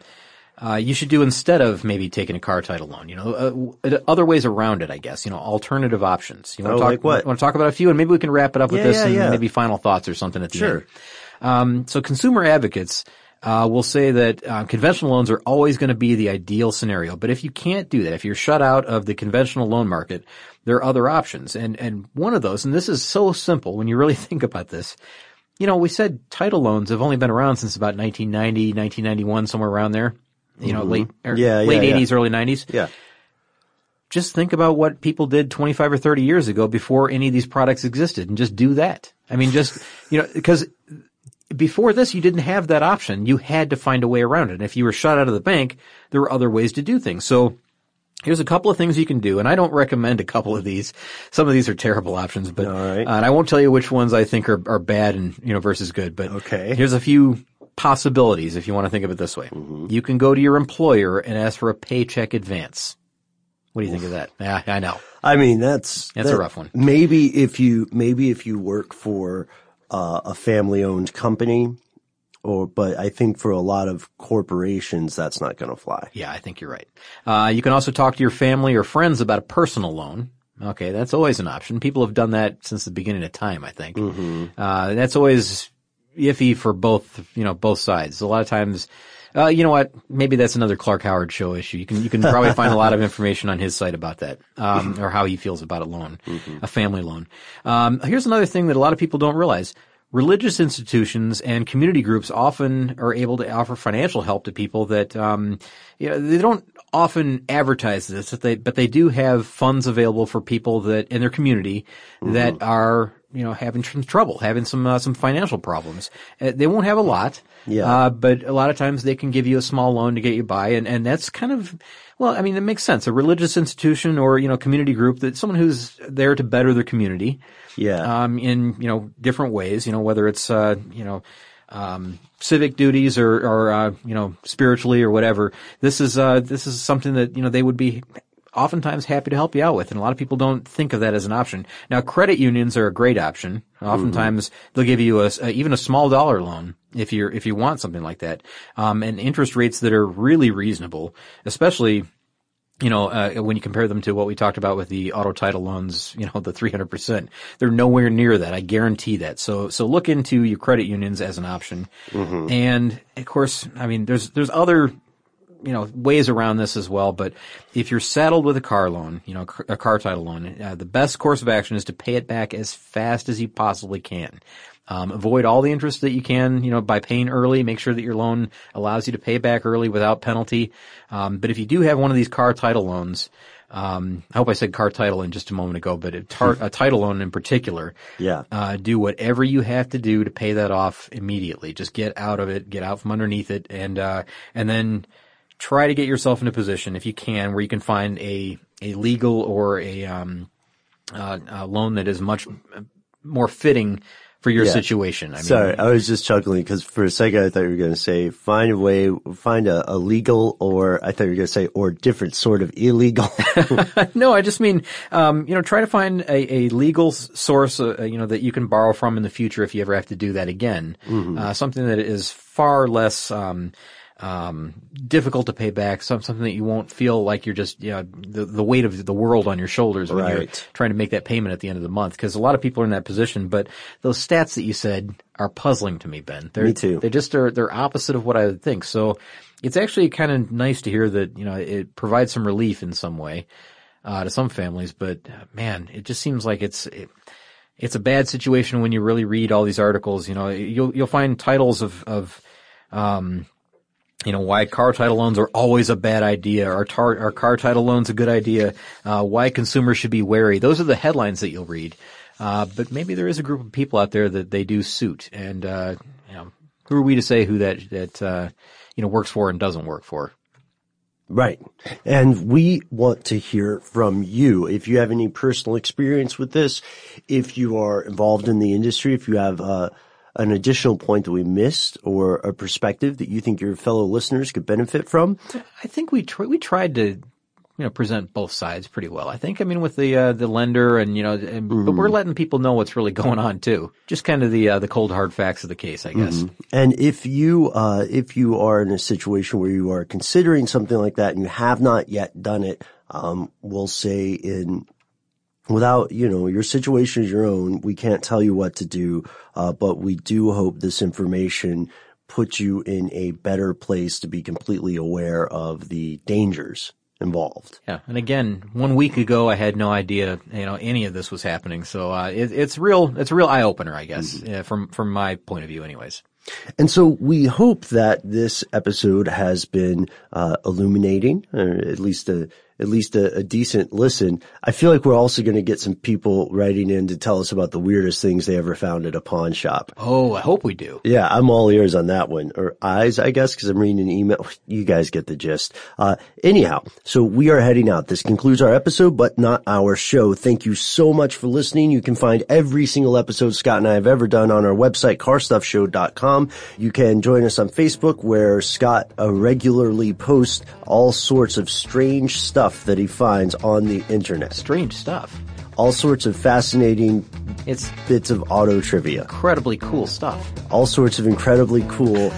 uh, you should do instead of maybe taking a car title loan. You know, uh, other ways around it, I guess. You know, alternative options. You want Oh, to talk? like what? Want to talk about a few, and maybe we can wrap it up with Yeah, this yeah, and yeah. maybe final thoughts or something at the Sure. end. Um, so consumer advocates uh, will say that uh, conventional loans are always going to be the ideal scenario. But if you can't do that, if you're shut out of the conventional loan market, there are other options. And and one of those, and this is so simple when you really think about this. You know, we said title loans have only been around since about 1990, 1991, somewhere around there. You know, Mhm. late Yeah, late yeah, yeah. 80s, early 90s. Yeah. Just think about what people did 25 or 30 years ago before any of these products existed and just do that. I mean, just, you know, because before this, you didn't have that option. You had to find a way around it. And if you were shut out of the bank, there were other ways to do things. So here's a couple of things you can do. And I don't recommend a couple of these. Some of these are terrible options, but, uh, and I won't tell you which ones I think are, are bad and, you know, versus good, but okay. here's a few possibilities if you want to think of it this way. You can go to your employer and ask for a paycheck advance. What do you think of that? Yeah, I know. I mean, that's That's a rough one. Maybe if you maybe if you work for uh, a family owned company, or but I think for a lot of corporations that's not going to fly. Yeah, I think you're right. Uh, you can also talk to your family or friends about a personal loan. Okay, that's always an option. People have done that since the beginning of time, I think. Uh, that's always iffy for both, you know, both sides. A lot of times, uh, you know what? Maybe that's another Clark Howard show issue. You can, you can probably find a lot of information on his site about that, um, or how he feels about a loan, a family loan. Um, here's another thing that a lot of people don't realize. religious institutions and community groups often are able to offer financial help to people that, um, you know, they don't often advertise this, but they, but they do have funds available for people that in their community that are, you know, having some trouble, having some, uh, some financial problems. Uh, they won't have a lot. Yeah. Uh, but a lot of times they can give you a small loan to get you by and, and that's kind of, well, I mean, it makes sense. A religious institution or, you know, community group that someone who's there to better their community. Yeah. Um, in, you know, different ways, you know, whether it's, uh, you know, um, civic duties or, or, uh, you know, spiritually or whatever. This is, uh, this is something that, you know, they would be oftentimes happy to help you out with. And a lot of people don't think of that as an option. Now, credit unions are a great option. Oftentimes they'll give you a, a- even a small dollar loan if you're, if you want something like that. Um, and interest rates that are really reasonable, especially you know, uh, when you compare them to what we talked about with the auto title loans, you know, the 300%, they're nowhere near that. I guarantee that. So, so look into your credit unions as an option. And of course, I mean, there's, there's other, you know, ways around this as well. But if you're saddled with a car loan, you know, a car title loan, uh, the best course of action is to pay it back as fast as you possibly can. Um, avoid all the interest that you can, you know, by paying early. Make sure that your loan allows you to pay back early without penalty. Um, but if you do have one of these car title loans, um, I hope I said car title in just a moment ago, but a, tar- a title loan in particular, Yeah. uh, do whatever you have to do to pay that off immediately. Just get out of it, get out from underneath it, and uh, and then try to get yourself in a position, if you can, where you can find a a legal or a um, uh, a loan that is much more fitting for your Yeah. situation. I mean, Sorry, I was just chuckling because for a second I thought you were going to say find a way, find a, a legal, or I thought you were going to say or different sort of illegal. no, I just mean, um, you know, try to find a, a legal source, uh, you know, that you can borrow from in the future if you ever have to do that again. Mhm. Uh, something that is far less, um, um, difficult to pay back. Some, something that you won't feel like you're just, you know, the, the weight of the world on your shoulders when you're trying to make that payment at the end of the month. Cause a lot of people are in that position, but those stats that you said are puzzling to me, Ben. They're, Me too. They just are, they're opposite of what I would think. So it's actually kind of nice to hear that, you know, it provides some relief in some way uh, to some families, but uh, man, it just seems like it's it, it's a bad situation when you really read all these articles. You know, you'll you'll find titles of of um, you know why car title loans are always a bad idea, or tar, are car title loans a good idea? Uh, why consumers should be wary. Those are the headlines that you'll read. Uh, but maybe there is a group of people out there that they do suit, and uh, you know, who are we to say who that that uh, you know works for and doesn't work for? Right. And we want to hear from you. If you have any personal experience with this, if you are involved in the industry, if you have uh, an additional point that we missed or a perspective that you think your fellow listeners could benefit from, I think we tr- we tried to you know present both sides pretty well. I think I mean with the uh, the lender and you know, and, but we're letting people know what's really going on too. Just kind of the uh, the cold hard facts of the case, I guess. Mhm. And if you, uh, if you are in a situation where you are considering something like that and you have not yet done it, um, we'll say in, without, you know, your situation is your own. We can't tell you what to do, uh, but we do hope this information puts you in a better place to be completely aware of the dangers involved. Yeah, and again, one week ago, I had no idea you know any of this was happening. So uh, it, it's real. It's a real eye opener, I guess, uh, from from my point of view, anyways. And so we hope that this episode has been uh, illuminating, or at least a at least a, a decent listen. I feel like we're also going to get some people writing in to tell us about the weirdest things they ever found at a pawn shop. Oh, I hope we do. Yeah, I'm all ears on that one, or eyes, I guess, because I'm reading an email. You guys get the gist. Uh, anyhow, so we are heading out. This concludes our episode, but not our show. Thank you so much for listening. You can find every single episode Scott and I have ever done on our website, carstuffshow.com. You can join us on Facebook, where Scott uh, regularly posts all sorts of strange stuff that he finds on the internet. Strange stuff. All sorts of fascinating it's bits of auto trivia. Incredibly cool stuff. All sorts of incredibly cool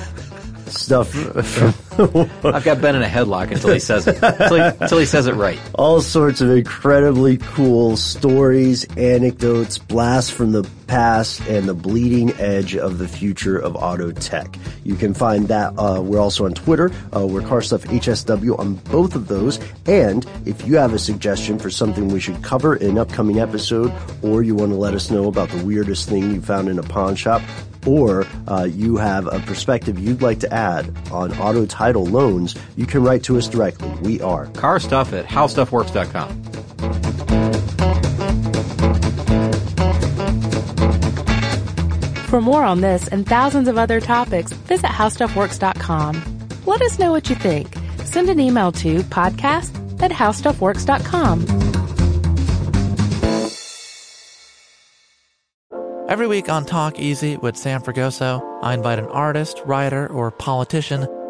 stuff from, I've got Ben in a headlock until he says it. Until he, until he says it right. All sorts of incredibly cool stories, anecdotes, blasts from the past, and the bleeding edge of the future of auto tech. You can find that. Uh, we're also on Twitter. Uh, we're Car Stuff HSW on both of those. And if you have a suggestion for something we should cover in an upcoming episode, or you want to let us know about the weirdest thing you found in a pawn shop, or uh, you have a perspective you'd like to add on auto title loans, you can write to us directly. We are car stuff at howstuffworks.com. For more on this and thousands of other topics, visit howstuffworks.com. Let us know what you think. Send an email to podcast at howstuffworks.com. Every week on Talk Easy with Sam Fragoso, I invite an artist, writer, or politician